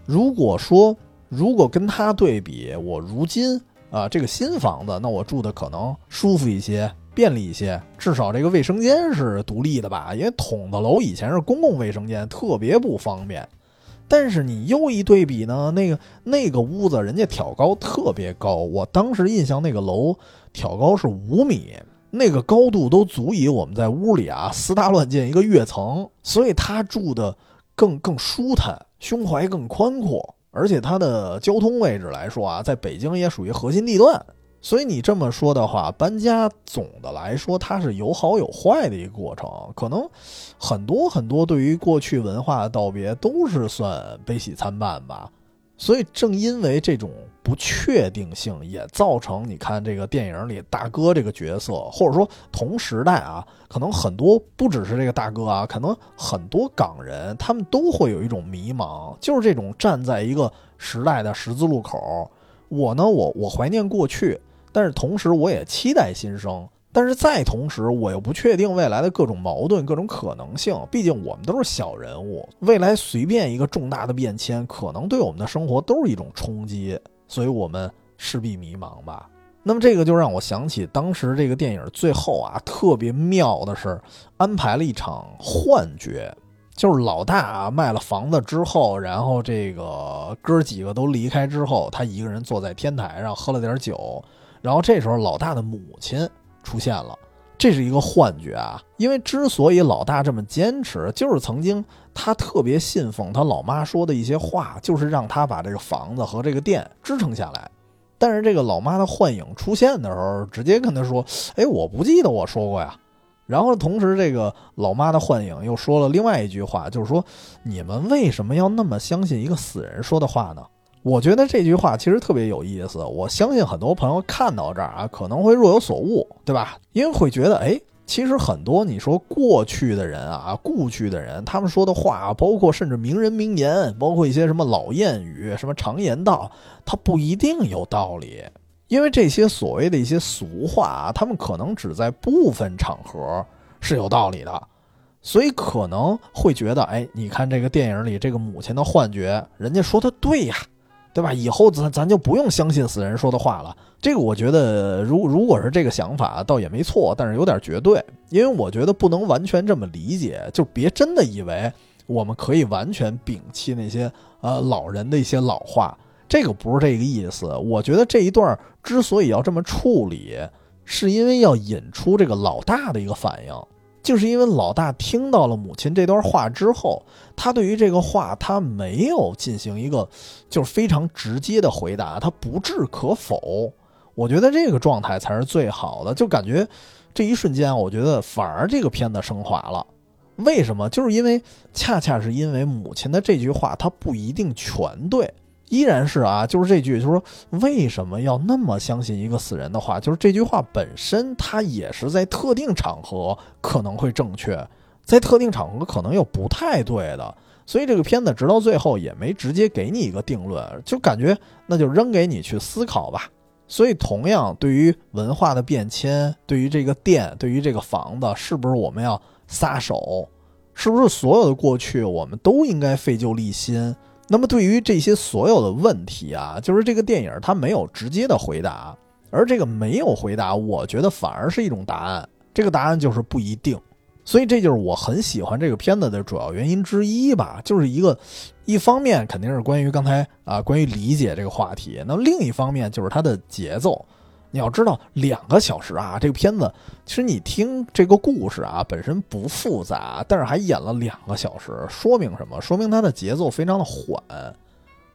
如果说如果跟他对比，我如今啊这个新房子，那我住的可能舒服一些。便利一些，至少这个卫生间是独立的吧？因为筒子楼以前是公共卫生间，特别不方便。但是你又一对比呢，那个那个屋子人家挑高特别高，我当时印象那个楼挑高是五米，那个高度都足以我们在屋里啊私搭乱建一个跃层，所以他住的更更舒坦，胸怀更宽阔，而且它的交通位置来说啊，在北京也属于核心地段。所以你这么说的话，搬家总的来说它是有好有坏的一个过程，可能很多很多对于过去文化的道别都是算悲喜参半吧。所以正因为这种不确定性，也造成你看这个电影里大哥这个角色，或者说同时代啊，可能很多不只是这个大哥啊，可能很多港人他们都会有一种迷茫，就是这种站在一个时代的十字路口，我呢，我我怀念过去。但是同时，我也期待新生。但是再同时，我又不确定未来的各种矛盾、各种可能性。毕竟我们都是小人物，未来随便一个重大的变迁，可能对我们的生活都是一种冲击。所以我们势必迷茫吧。那么这个就让我想起当时这个电影最后啊，特别妙的是安排了一场幻觉，就是老大卖了房子之后，然后这个哥几个都离开之后，他一个人坐在天台上喝了点酒。然后这时候，老大的母亲出现了，这是一个幻觉啊！因为之所以老大这么坚持，就是曾经他特别信奉他老妈说的一些话，就是让他把这个房子和这个店支撑下来。但是这个老妈的幻影出现的时候，直接跟他说：“哎，我不记得我说过呀。”然后同时，这个老妈的幻影又说了另外一句话，就是说：“你们为什么要那么相信一个死人说的话呢？”我觉得这句话其实特别有意思，我相信很多朋友看到这儿啊，可能会若有所悟，对吧？因为会觉得，哎，其实很多你说过去的人啊，故去的人，他们说的话，包括甚至名人名言，包括一些什么老谚语、什么常言道，它不一定有道理，因为这些所谓的一些俗话啊，他们可能只在部分场合是有道理的，所以可能会觉得，哎，你看这个电影里这个母亲的幻觉，人家说的对呀。对吧？以后咱咱就不用相信死人说的话了。这个我觉得，如如果是这个想法，倒也没错，但是有点绝对。因为我觉得不能完全这么理解，就别真的以为我们可以完全摒弃那些呃老人的一些老话。这个不是这个意思。我觉得这一段之所以要这么处理，是因为要引出这个老大的一个反应。就是因为老大听到了母亲这段话之后，他对于这个话他没有进行一个就是非常直接的回答，他不置可否。我觉得这个状态才是最好的，就感觉这一瞬间，我觉得反而这个片子升华了。为什么？就是因为恰恰是因为母亲的这句话，他不一定全对。依然是啊，就是这句，就是说为什么要那么相信一个死人的话？就是这句话本身，它也是在特定场合可能会正确，在特定场合可能又不太对的。所以这个片子直到最后也没直接给你一个定论，就感觉那就扔给你去思考吧。所以同样，对于文化的变迁，对于这个店，对于这个房子，是不是我们要撒手？是不是所有的过去我们都应该废旧立新？那么，对于这些所有的问题啊，就是这个电影它没有直接的回答，而这个没有回答，我觉得反而是一种答案。这个答案就是不一定，所以这就是我很喜欢这个片子的主要原因之一吧。就是一个，一方面肯定是关于刚才啊，关于理解这个话题，那另一方面就是它的节奏。你要知道，两个小时啊，这个片子其实你听这个故事啊，本身不复杂，但是还演了两个小时，说明什么？说明它的节奏非常的缓，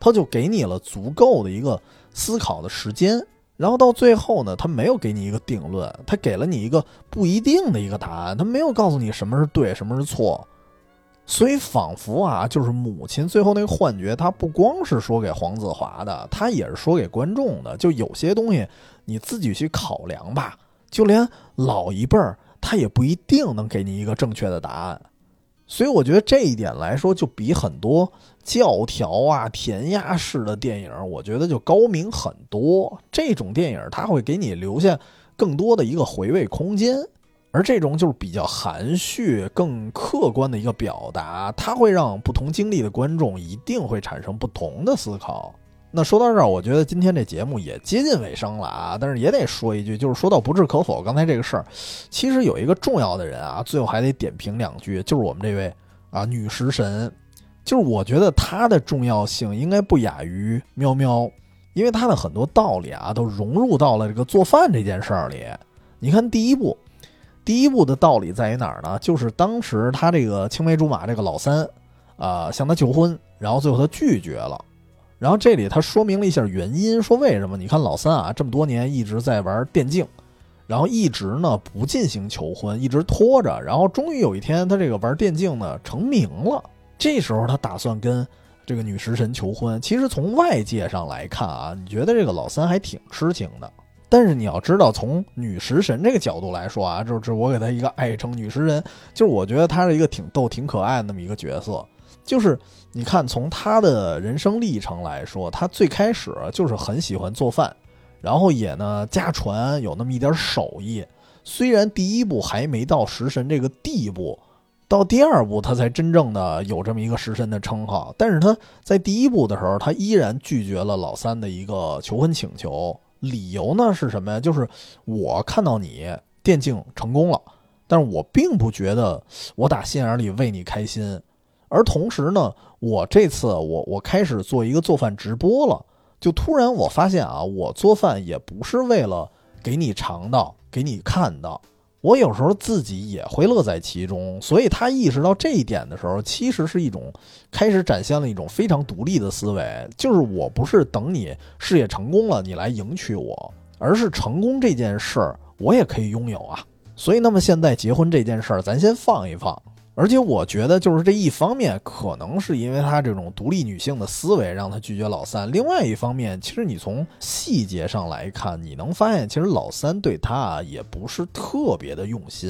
它就给你了足够的一个思考的时间。然后到最后呢，他没有给你一个定论，他给了你一个不一定的一个答案，他没有告诉你什么是对，什么是错。所以仿佛啊，就是母亲最后那个幻觉，她不光是说给黄子华的，她也是说给观众的。就有些东西。你自己去考量吧，就连老一辈儿他也不一定能给你一个正确的答案，所以我觉得这一点来说，就比很多教条啊、填鸭式的电影，我觉得就高明很多。这种电影它会给你留下更多的一个回味空间，而这种就是比较含蓄、更客观的一个表达，它会让不同经历的观众一定会产生不同的思考。那说到这儿，我觉得今天这节目也接近尾声了啊，但是也得说一句，就是说到不置可否，刚才这个事儿，其实有一个重要的人啊，最后还得点评两句，就是我们这位啊女食神，就是我觉得她的重要性应该不亚于喵喵，因为她的很多道理啊，都融入到了这个做饭这件事儿里。你看第一步，第一步的道理在于哪儿呢？就是当时他这个青梅竹马这个老三啊向他求婚，然后最后他拒绝了。然后这里他说明了一下原因，说为什么？你看老三啊，这么多年一直在玩电竞，然后一直呢不进行求婚，一直拖着，然后终于有一天他这个玩电竞呢成名了，这时候他打算跟这个女食神求婚。其实从外界上来看啊，你觉得这个老三还挺痴情的，但是你要知道，从女食神这个角度来说啊，就是我给她一个爱称女食神，就是我觉得她是一个挺逗、挺可爱的那么一个角色。就是你看，从她的人生历程来说，她最开始就是很喜欢做饭，然后也呢家传有那么一点手艺。虽然第一步还没到食神这个地步，到第二步她才真正的有这么一个食神的称号。但是她在第一步的时候，她依然拒绝了老三的一个求婚请求。理由呢是什么呀？就是我看到你电竞成功了，但是我并不觉得我打心眼里为你开心。而同时呢，我这次我我开始做一个做饭直播了，就突然我发现啊，我做饭也不是为了给你尝到、给你看到，我有时候自己也会乐在其中。所以他意识到这一点的时候，其实是一种开始展现了一种非常独立的思维，就是我不是等你事业成功了你来迎娶我，而是成功这件事儿我也可以拥有啊。所以那么现在结婚这件事儿，咱先放一放。而且我觉得，就是这一方面，可能是因为她这种独立女性的思维让她拒绝老三；另外一方面，其实你从细节上来看，你能发现，其实老三对她啊也不是特别的用心，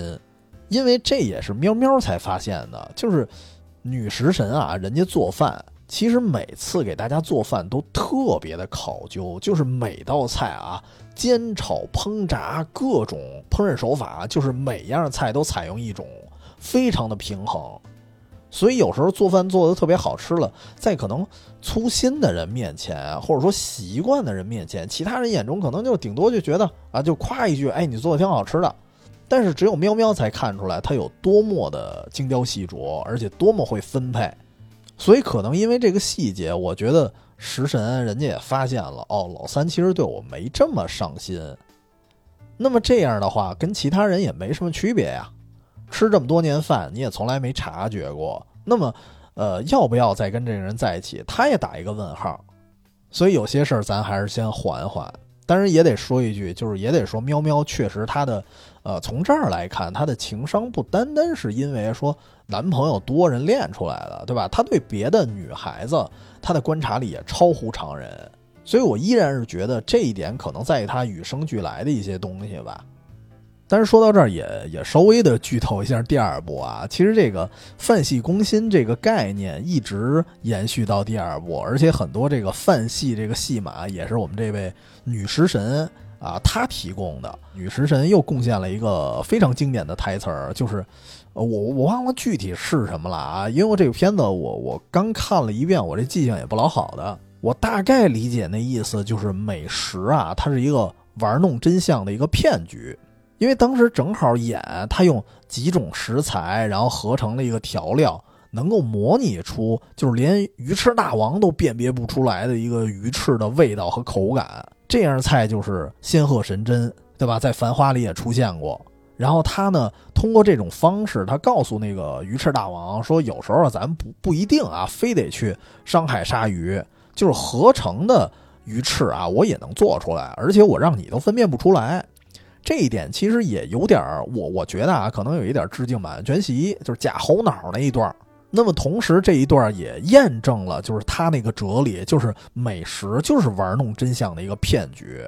因为这也是喵喵才发现的，就是女食神啊，人家做饭，其实每次给大家做饭都特别的考究，就是每道菜啊，煎炒烹炸各种烹饪手法，就是每样菜都采用一种。非常的平衡，所以有时候做饭做的特别好吃了，在可能粗心的人面前，或者说习惯的人面前，其他人眼中可能就顶多就觉得啊，就夸一句，哎，你做的挺好吃的。但是只有喵喵才看出来他有多么的精雕细琢，而且多么会分配。所以可能因为这个细节，我觉得食神人家也发现了，哦，老三其实对我没这么上心。那么这样的话，跟其他人也没什么区别呀。吃这么多年饭，你也从来没察觉过。那么，呃，要不要再跟这个人在一起？他也打一个问号。所以有些事儿咱还是先缓缓。当然也得说一句，就是也得说，喵喵确实他的，呃，从这儿来看，他的情商不单单是因为说男朋友多人练出来的，对吧？他对别的女孩子，他的观察力也超乎常人。所以我依然是觉得这一点可能在于他与生俱来的一些东西吧。但是说到这儿，也也稍微的剧透一下第二部啊。其实这个范系攻心这个概念一直延续到第二部，而且很多这个范系这个戏码也是我们这位女食神啊她提供的。女食神又贡献了一个非常经典的台词儿，就是我我忘了具体是什么了啊，因为我这个片子我我刚看了一遍，我这记性也不老好的。我大概理解那意思就是美食啊，它是一个玩弄真相的一个骗局。因为当时正好演他用几种食材，然后合成的一个调料，能够模拟出就是连鱼翅大王都辨别不出来的一个鱼翅的味道和口感。这样菜就是仙鹤神针，对吧？在《繁花》里也出现过。然后他呢，通过这种方式，他告诉那个鱼翅大王说：“有时候咱不不一定啊，非得去上海杀鱼，就是合成的鱼翅啊，我也能做出来，而且我让你都分辨不出来。”这一点其实也有点儿，我我觉得啊，可能有一点致敬《满汉全席》，就是假猴脑那一段。那么同时这一段也验证了，就是他那个哲理，就是美食就是玩弄真相的一个骗局。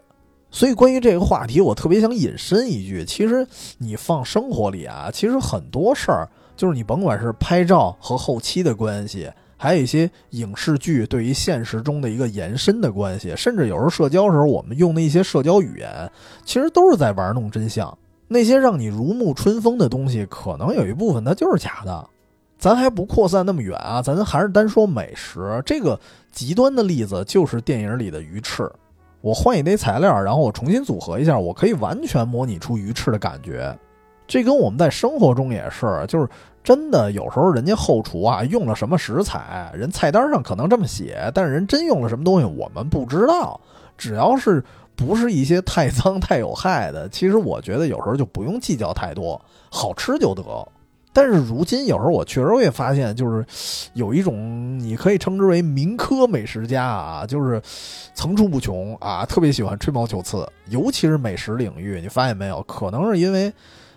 所以关于这个话题，我特别想引申一句：其实你放生活里啊，其实很多事儿，就是你甭管是拍照和后期的关系。还有一些影视剧对于现实中的一个延伸的关系，甚至有时候社交时候我们用的一些社交语言，其实都是在玩弄真相。那些让你如沐春风的东西，可能有一部分它就是假的。咱还不扩散那么远啊，咱还是单说美食这个极端的例子，就是电影里的鱼翅。我换一堆材料，然后我重新组合一下，我可以完全模拟出鱼翅的感觉。这跟我们在生活中也是，就是。真的有时候人家后厨啊用了什么食材，人菜单上可能这么写，但是人真用了什么东西我们不知道。只要是不是一些太脏太有害的，其实我觉得有时候就不用计较太多，好吃就得。但是如今有时候我确实也发现，就是有一种你可以称之为民科美食家啊，就是层出不穷啊，特别喜欢吹毛求疵，尤其是美食领域，你发现没有？可能是因为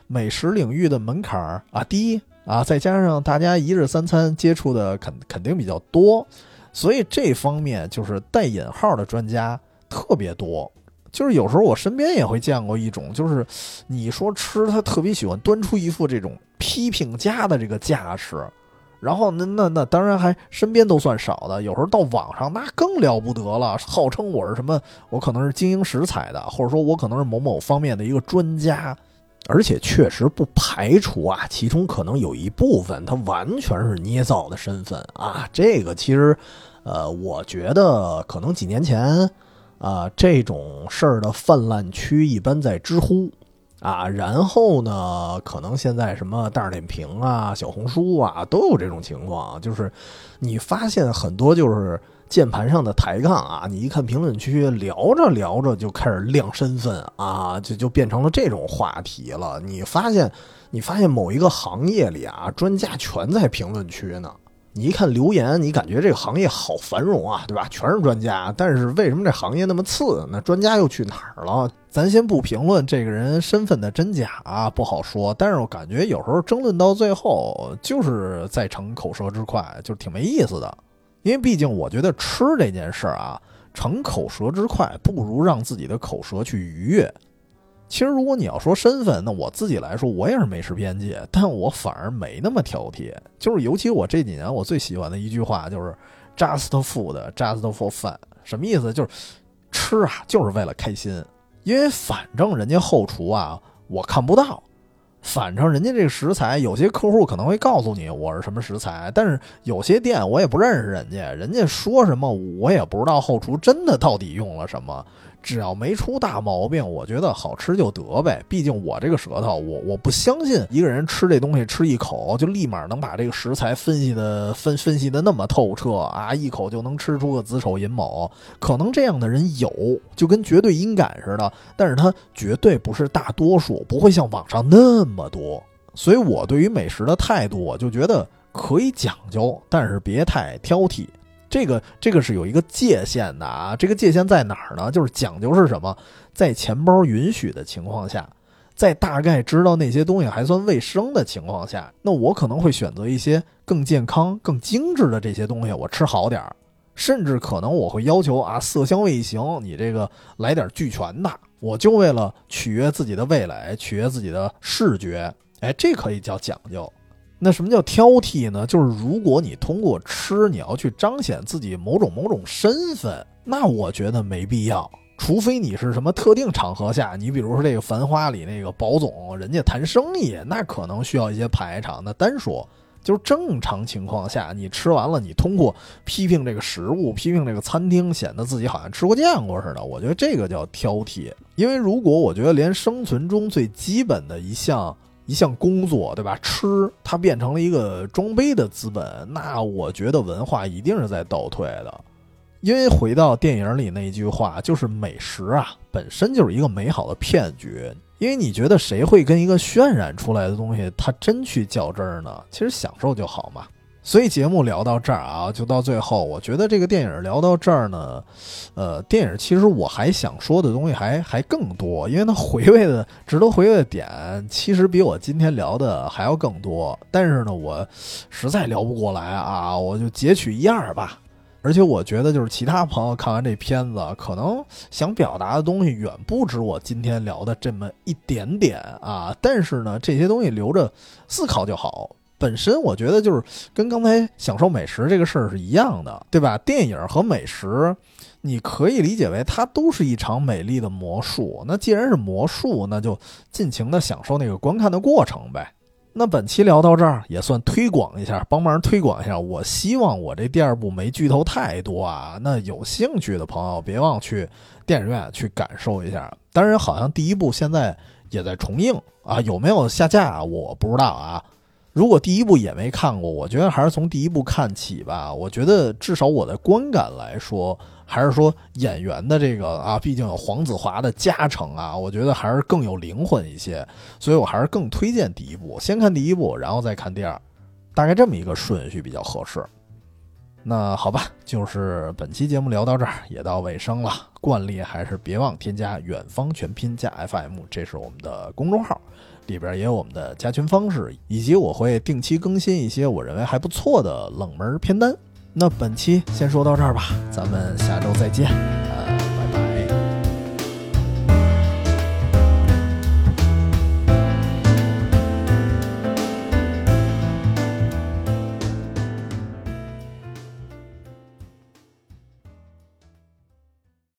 美食领域的门槛儿啊低。啊，再加上大家一日三餐接触的肯肯定比较多，所以这方面就是带引号的专家特别多。就是有时候我身边也会见过一种，就是你说吃他特别喜欢端出一副这种批评家的这个架势，然后那那那当然还身边都算少的，有时候到网上那更了不得了，号称我是什么，我可能是经营食材的，或者说我可能是某某方面的一个专家。而且确实不排除啊，其中可能有一部分他完全是捏造的身份啊。这个其实，呃，我觉得可能几年前，啊，这种事儿的泛滥区一般在知乎，啊，然后呢，可能现在什么大点评啊、小红书啊都有这种情况，就是你发现很多就是。键盘上的抬杠啊，你一看评论区，聊着聊着就开始亮身份啊，就就变成了这种话题了。你发现，你发现某一个行业里啊，专家全在评论区呢。你一看留言，你感觉这个行业好繁荣啊，对吧？全是专家，但是为什么这行业那么次？那专家又去哪儿了？咱先不评论这个人身份的真假啊，不好说。但是我感觉有时候争论到最后，就是在逞口舌之快，就挺没意思的。因为毕竟，我觉得吃这件事儿啊，逞口舌之快，不如让自己的口舌去愉悦。其实，如果你要说身份，那我自己来说，我也是美食编辑，但我反而没那么挑剔。就是，尤其我这几年，我最喜欢的一句话就是 “just food, just for fun”，什么意思？就是吃啊，就是为了开心。因为反正人家后厨啊，我看不到。反正人家这个食材，有些客户可能会告诉你我是什么食材，但是有些店我也不认识人家，人家说什么我也不知道后厨真的到底用了什么。只要没出大毛病，我觉得好吃就得呗。毕竟我这个舌头，我我不相信一个人吃这东西吃一口就立马能把这个食材分析的分分析的那么透彻啊，一口就能吃出个子丑寅卯。可能这样的人有，就跟绝对音感似的，但是他绝对不是大多数，不会像网上那么多。所以我对于美食的态度，我就觉得可以讲究，但是别太挑剔。这个这个是有一个界限的啊，这个界限在哪儿呢？就是讲究是什么，在钱包允许的情况下，在大概知道那些东西还算卫生的情况下，那我可能会选择一些更健康、更精致的这些东西，我吃好点儿，甚至可能我会要求啊，色香味形你这个来点俱全的，我就为了取悦自己的味蕾，取悦自己的视觉，哎，这可以叫讲究。那什么叫挑剔呢？就是如果你通过吃，你要去彰显自己某种某种身份，那我觉得没必要。除非你是什么特定场合下，你比如说这个《繁花》里那个宝总，人家谈生意，那可能需要一些排场。那单说，就是正常情况下，你吃完了，你通过批评这个食物、批评这个餐厅，显得自己好像吃过见过似的。我觉得这个叫挑剔。因为如果我觉得连生存中最基本的一项。一项工作，对吧？吃它变成了一个装杯的资本，那我觉得文化一定是在倒退的。因为回到电影里那一句话，就是美食啊，本身就是一个美好的骗局。因为你觉得谁会跟一个渲染出来的东西，他真去较真儿呢？其实享受就好嘛。所以节目聊到这儿啊，就到最后，我觉得这个电影聊到这儿呢，呃，电影其实我还想说的东西还还更多，因为它回味的值得回味的点，其实比我今天聊的还要更多。但是呢，我实在聊不过来啊，我就截取一二吧。而且我觉得，就是其他朋友看完这片子，可能想表达的东西远不止我今天聊的这么一点点啊。但是呢，这些东西留着思考就好。本身我觉得就是跟刚才享受美食这个事儿是一样的，对吧？电影和美食，你可以理解为它都是一场美丽的魔术。那既然是魔术，那就尽情的享受那个观看的过程呗。那本期聊到这儿，也算推广一下，帮忙推广一下。我希望我这第二部没剧透太多啊。那有兴趣的朋友，别忘去电影院去感受一下。当然，好像第一部现在也在重映啊，有没有下架我不知道啊。如果第一部也没看过，我觉得还是从第一部看起吧。我觉得至少我的观感来说，还是说演员的这个啊，毕竟有黄子华的加成啊，我觉得还是更有灵魂一些。所以我还是更推荐第一部，先看第一部，然后再看第二，大概这么一个顺序比较合适。那好吧，就是本期节目聊到这儿，也到尾声了。惯例还是别忘添加远方全拼加 FM，这是我们的公众号。里边也有我们的加群方式，以及我会定期更新一些我认为还不错的冷门片单。那本期先说到这儿吧，咱们下周再见。